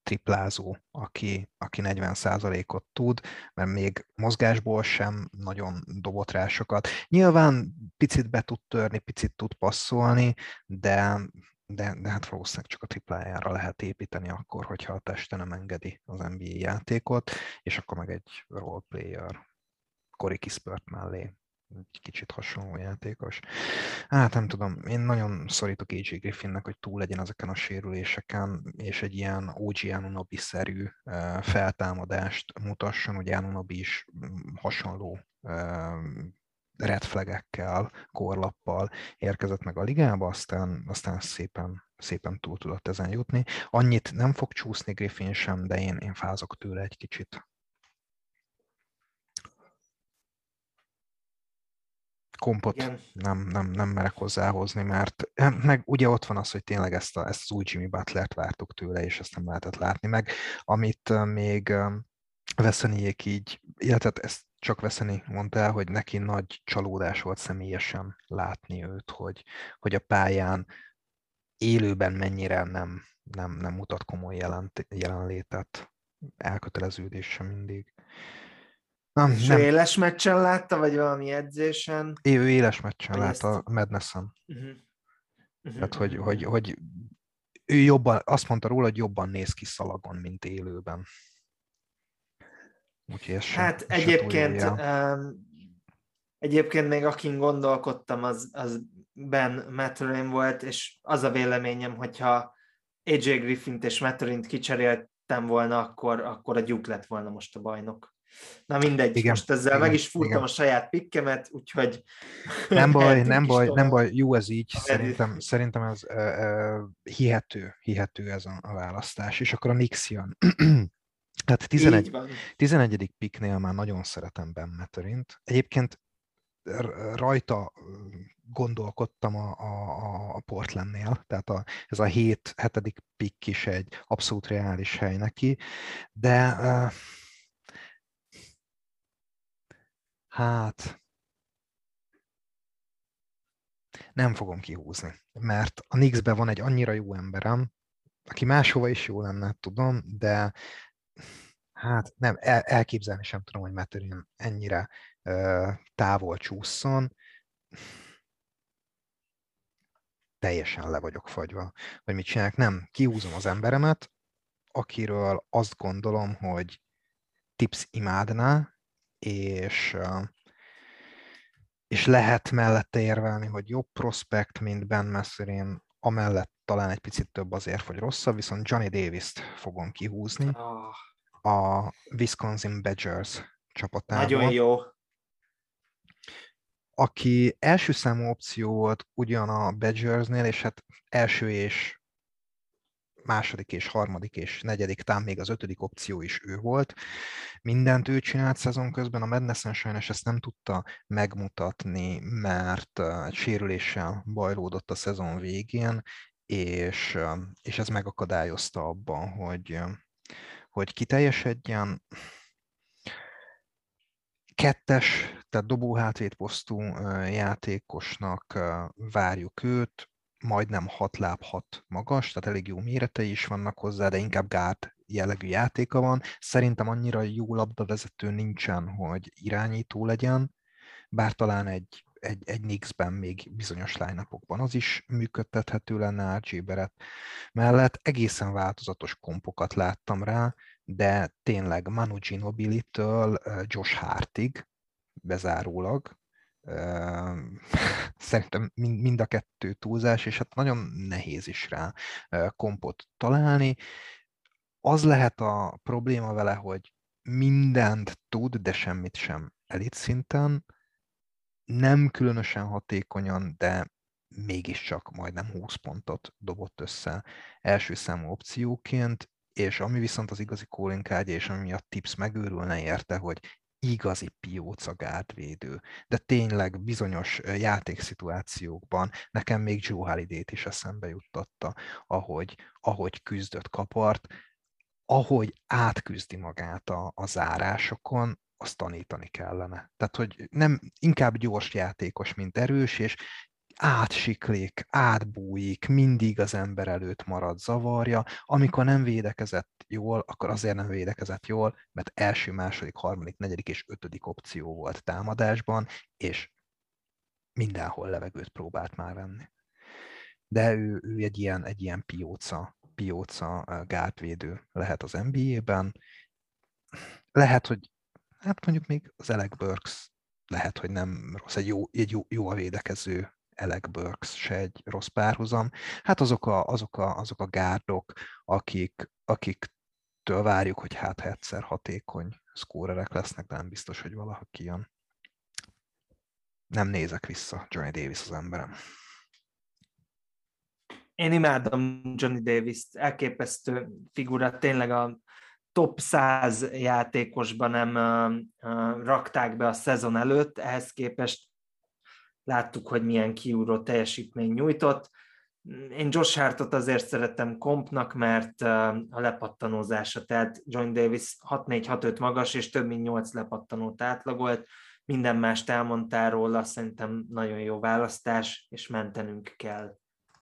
triplázó, aki, aki 40%-ot tud, mert még mozgásból sem nagyon dobott rá sokat. Nyilván picit be tud törni, picit tud passzolni, de, de, de hát valószínűleg csak a triplájára lehet építeni akkor, hogyha a teste nem engedi az NBA játékot, és akkor meg egy role player Corey Kispert mellé egy kicsit hasonló játékos. Hát nem tudom, én nagyon szorítok AJ Griffinnek, hogy túl legyen ezeken a sérüléseken, és egy ilyen OG Anunobi-szerű feltámadást mutasson, hogy Anunobi is mm, hasonló red flagekkel, korlappal érkezett meg a ligába, aztán, aztán szépen, szépen túl tudott ezen jutni. Annyit nem fog csúszni Griffin sem, de én, én fázok tőle egy kicsit. Kompot nem, nem, nem merek hozzáhozni, mert eh, meg ugye ott van az, hogy tényleg ezt, a, ezt az új Jimmy Butlert vártuk tőle, és ezt nem lehetett látni. Meg amit még Veszeniék így, illetve ezt csak Veszeni mondta el, hogy neki nagy csalódás volt személyesen látni őt, hogy, hogy a pályán élőben mennyire nem, nem, nem mutat komoly jelent, jelenlétet, elköteleződése mindig. Nem, És nem. éles meccsen látta, vagy valami edzésen? É, ő éles meccsen látta a Madness-en. Uh-huh. Uh-huh. Tehát, hogy, hogy, hogy ő jobban, azt mondta róla, hogy jobban néz ki szalagon, mint élőben. Úgyhogy ez hát sem, egyébként, um, egyébként még akin gondolkodtam, az, az Ben Mathurin volt, és az a véleményem, hogyha AJ Griffint és Matterint kicseréltem volna, akkor, akkor a Duke lett volna most a bajnok. Na mindegy, igen, most ezzel igen, meg is furtam igen. a saját pikkemet, úgyhogy... Nem baj, nem baj, nem baj, jó ez így, szerintem, szerintem ez uh, uh, hihető, hihető ez a, a választás, és akkor a Nix jön. Tehát 11, 11. piknél már nagyon szeretem Ben Matterint. Egyébként rajta gondolkodtam a, a, a Portlandnél, tehát a, ez a 7 hetedik pick is egy abszolút reális hely neki, de uh, hát nem fogom kihúzni, mert a Knicksben van egy annyira jó emberem, aki máshova is jó lenne, tudom, de hát nem, el, elképzelni sem tudom, hogy Matterin ennyire uh, távol csúszson. Teljesen le vagyok fagyva, hogy mit csinálják. Nem, kihúzom az emberemet, akiről azt gondolom, hogy tips imádná, és, és lehet mellette érvelni, hogy jobb prospekt, mint Ben Messerin, amellett talán egy picit több azért, hogy rosszabb, viszont Johnny Davis-t fogom kihúzni. Oh a Wisconsin Badgers csapatából. Nagyon jó. Aki első számú opció volt ugyan a Badgersnél, és hát első és második és harmadik és negyedik, talán még az ötödik opció is ő volt. Mindent ő csinált szezon közben, a Madnessen sajnos ezt nem tudta megmutatni, mert egy sérüléssel bajlódott a szezon végén, és, és ez megakadályozta abban, hogy, hogy kiteljesedjen. Kettes, tehát dobó posztú játékosnak várjuk őt, majdnem 6 láb 6 magas, tehát elég jó méretei is vannak hozzá, de inkább gát jellegű játéka van. Szerintem annyira jó labdavezető nincsen, hogy irányító legyen, bár talán egy, egy, egy Knicksben még bizonyos line az is működtethető lenne RJ Barrett mellett. Egészen változatos kompokat láttam rá, de tényleg Manu Ginobili-től Josh Hartig bezárólag. Szerintem mind a kettő túlzás, és hát nagyon nehéz is rá kompot találni. Az lehet a probléma vele, hogy mindent tud, de semmit sem elit szinten, nem különösen hatékonyan, de mégiscsak majdnem 20 pontot dobott össze első számú opcióként, és ami viszont az igazi calling és ami a tips megőrülne érte, hogy igazi pióca gárdvédő, de tényleg bizonyos játékszituációkban nekem még Joe Holiday-t is eszembe juttatta, ahogy, ahogy küzdött kapart, ahogy átküzdi magát a, a zárásokon, azt tanítani kellene. Tehát, hogy nem inkább gyors játékos, mint erős, és átsiklik, átbújik, mindig az ember előtt marad, zavarja. Amikor nem védekezett jól, akkor azért nem védekezett jól, mert első, második, harmadik, negyedik és ötödik opció volt támadásban, és mindenhol levegőt próbált már venni. De ő, ő egy ilyen, egy ilyen pióca, pióca gátvédő lehet az NBA-ben. Lehet, hogy hát mondjuk még az Alec Burks lehet, hogy nem rossz, egy jó, egy jó, jó a védekező Alec Burks se egy rossz párhuzam. Hát azok a, azok a, azok a gárdok, akik, akiktől várjuk, hogy hát ha egyszer hatékony szkórerek lesznek, de nem biztos, hogy valaha kijön. Nem nézek vissza Johnny Davis az emberem. Én imádom Johnny Davis-t, elképesztő figura, tényleg a top 100 játékosban nem uh, uh, rakták be a szezon előtt, ehhez képest láttuk, hogy milyen kiúró teljesítmény nyújtott. Én Josh Hartot azért szeretem kompnak, mert a lepattanózása, tehát John Davis 6-4-6-5 magas, és több mint 8 lepattanót átlagolt. Minden mást elmondtál róla, szerintem nagyon jó választás, és mentenünk kell.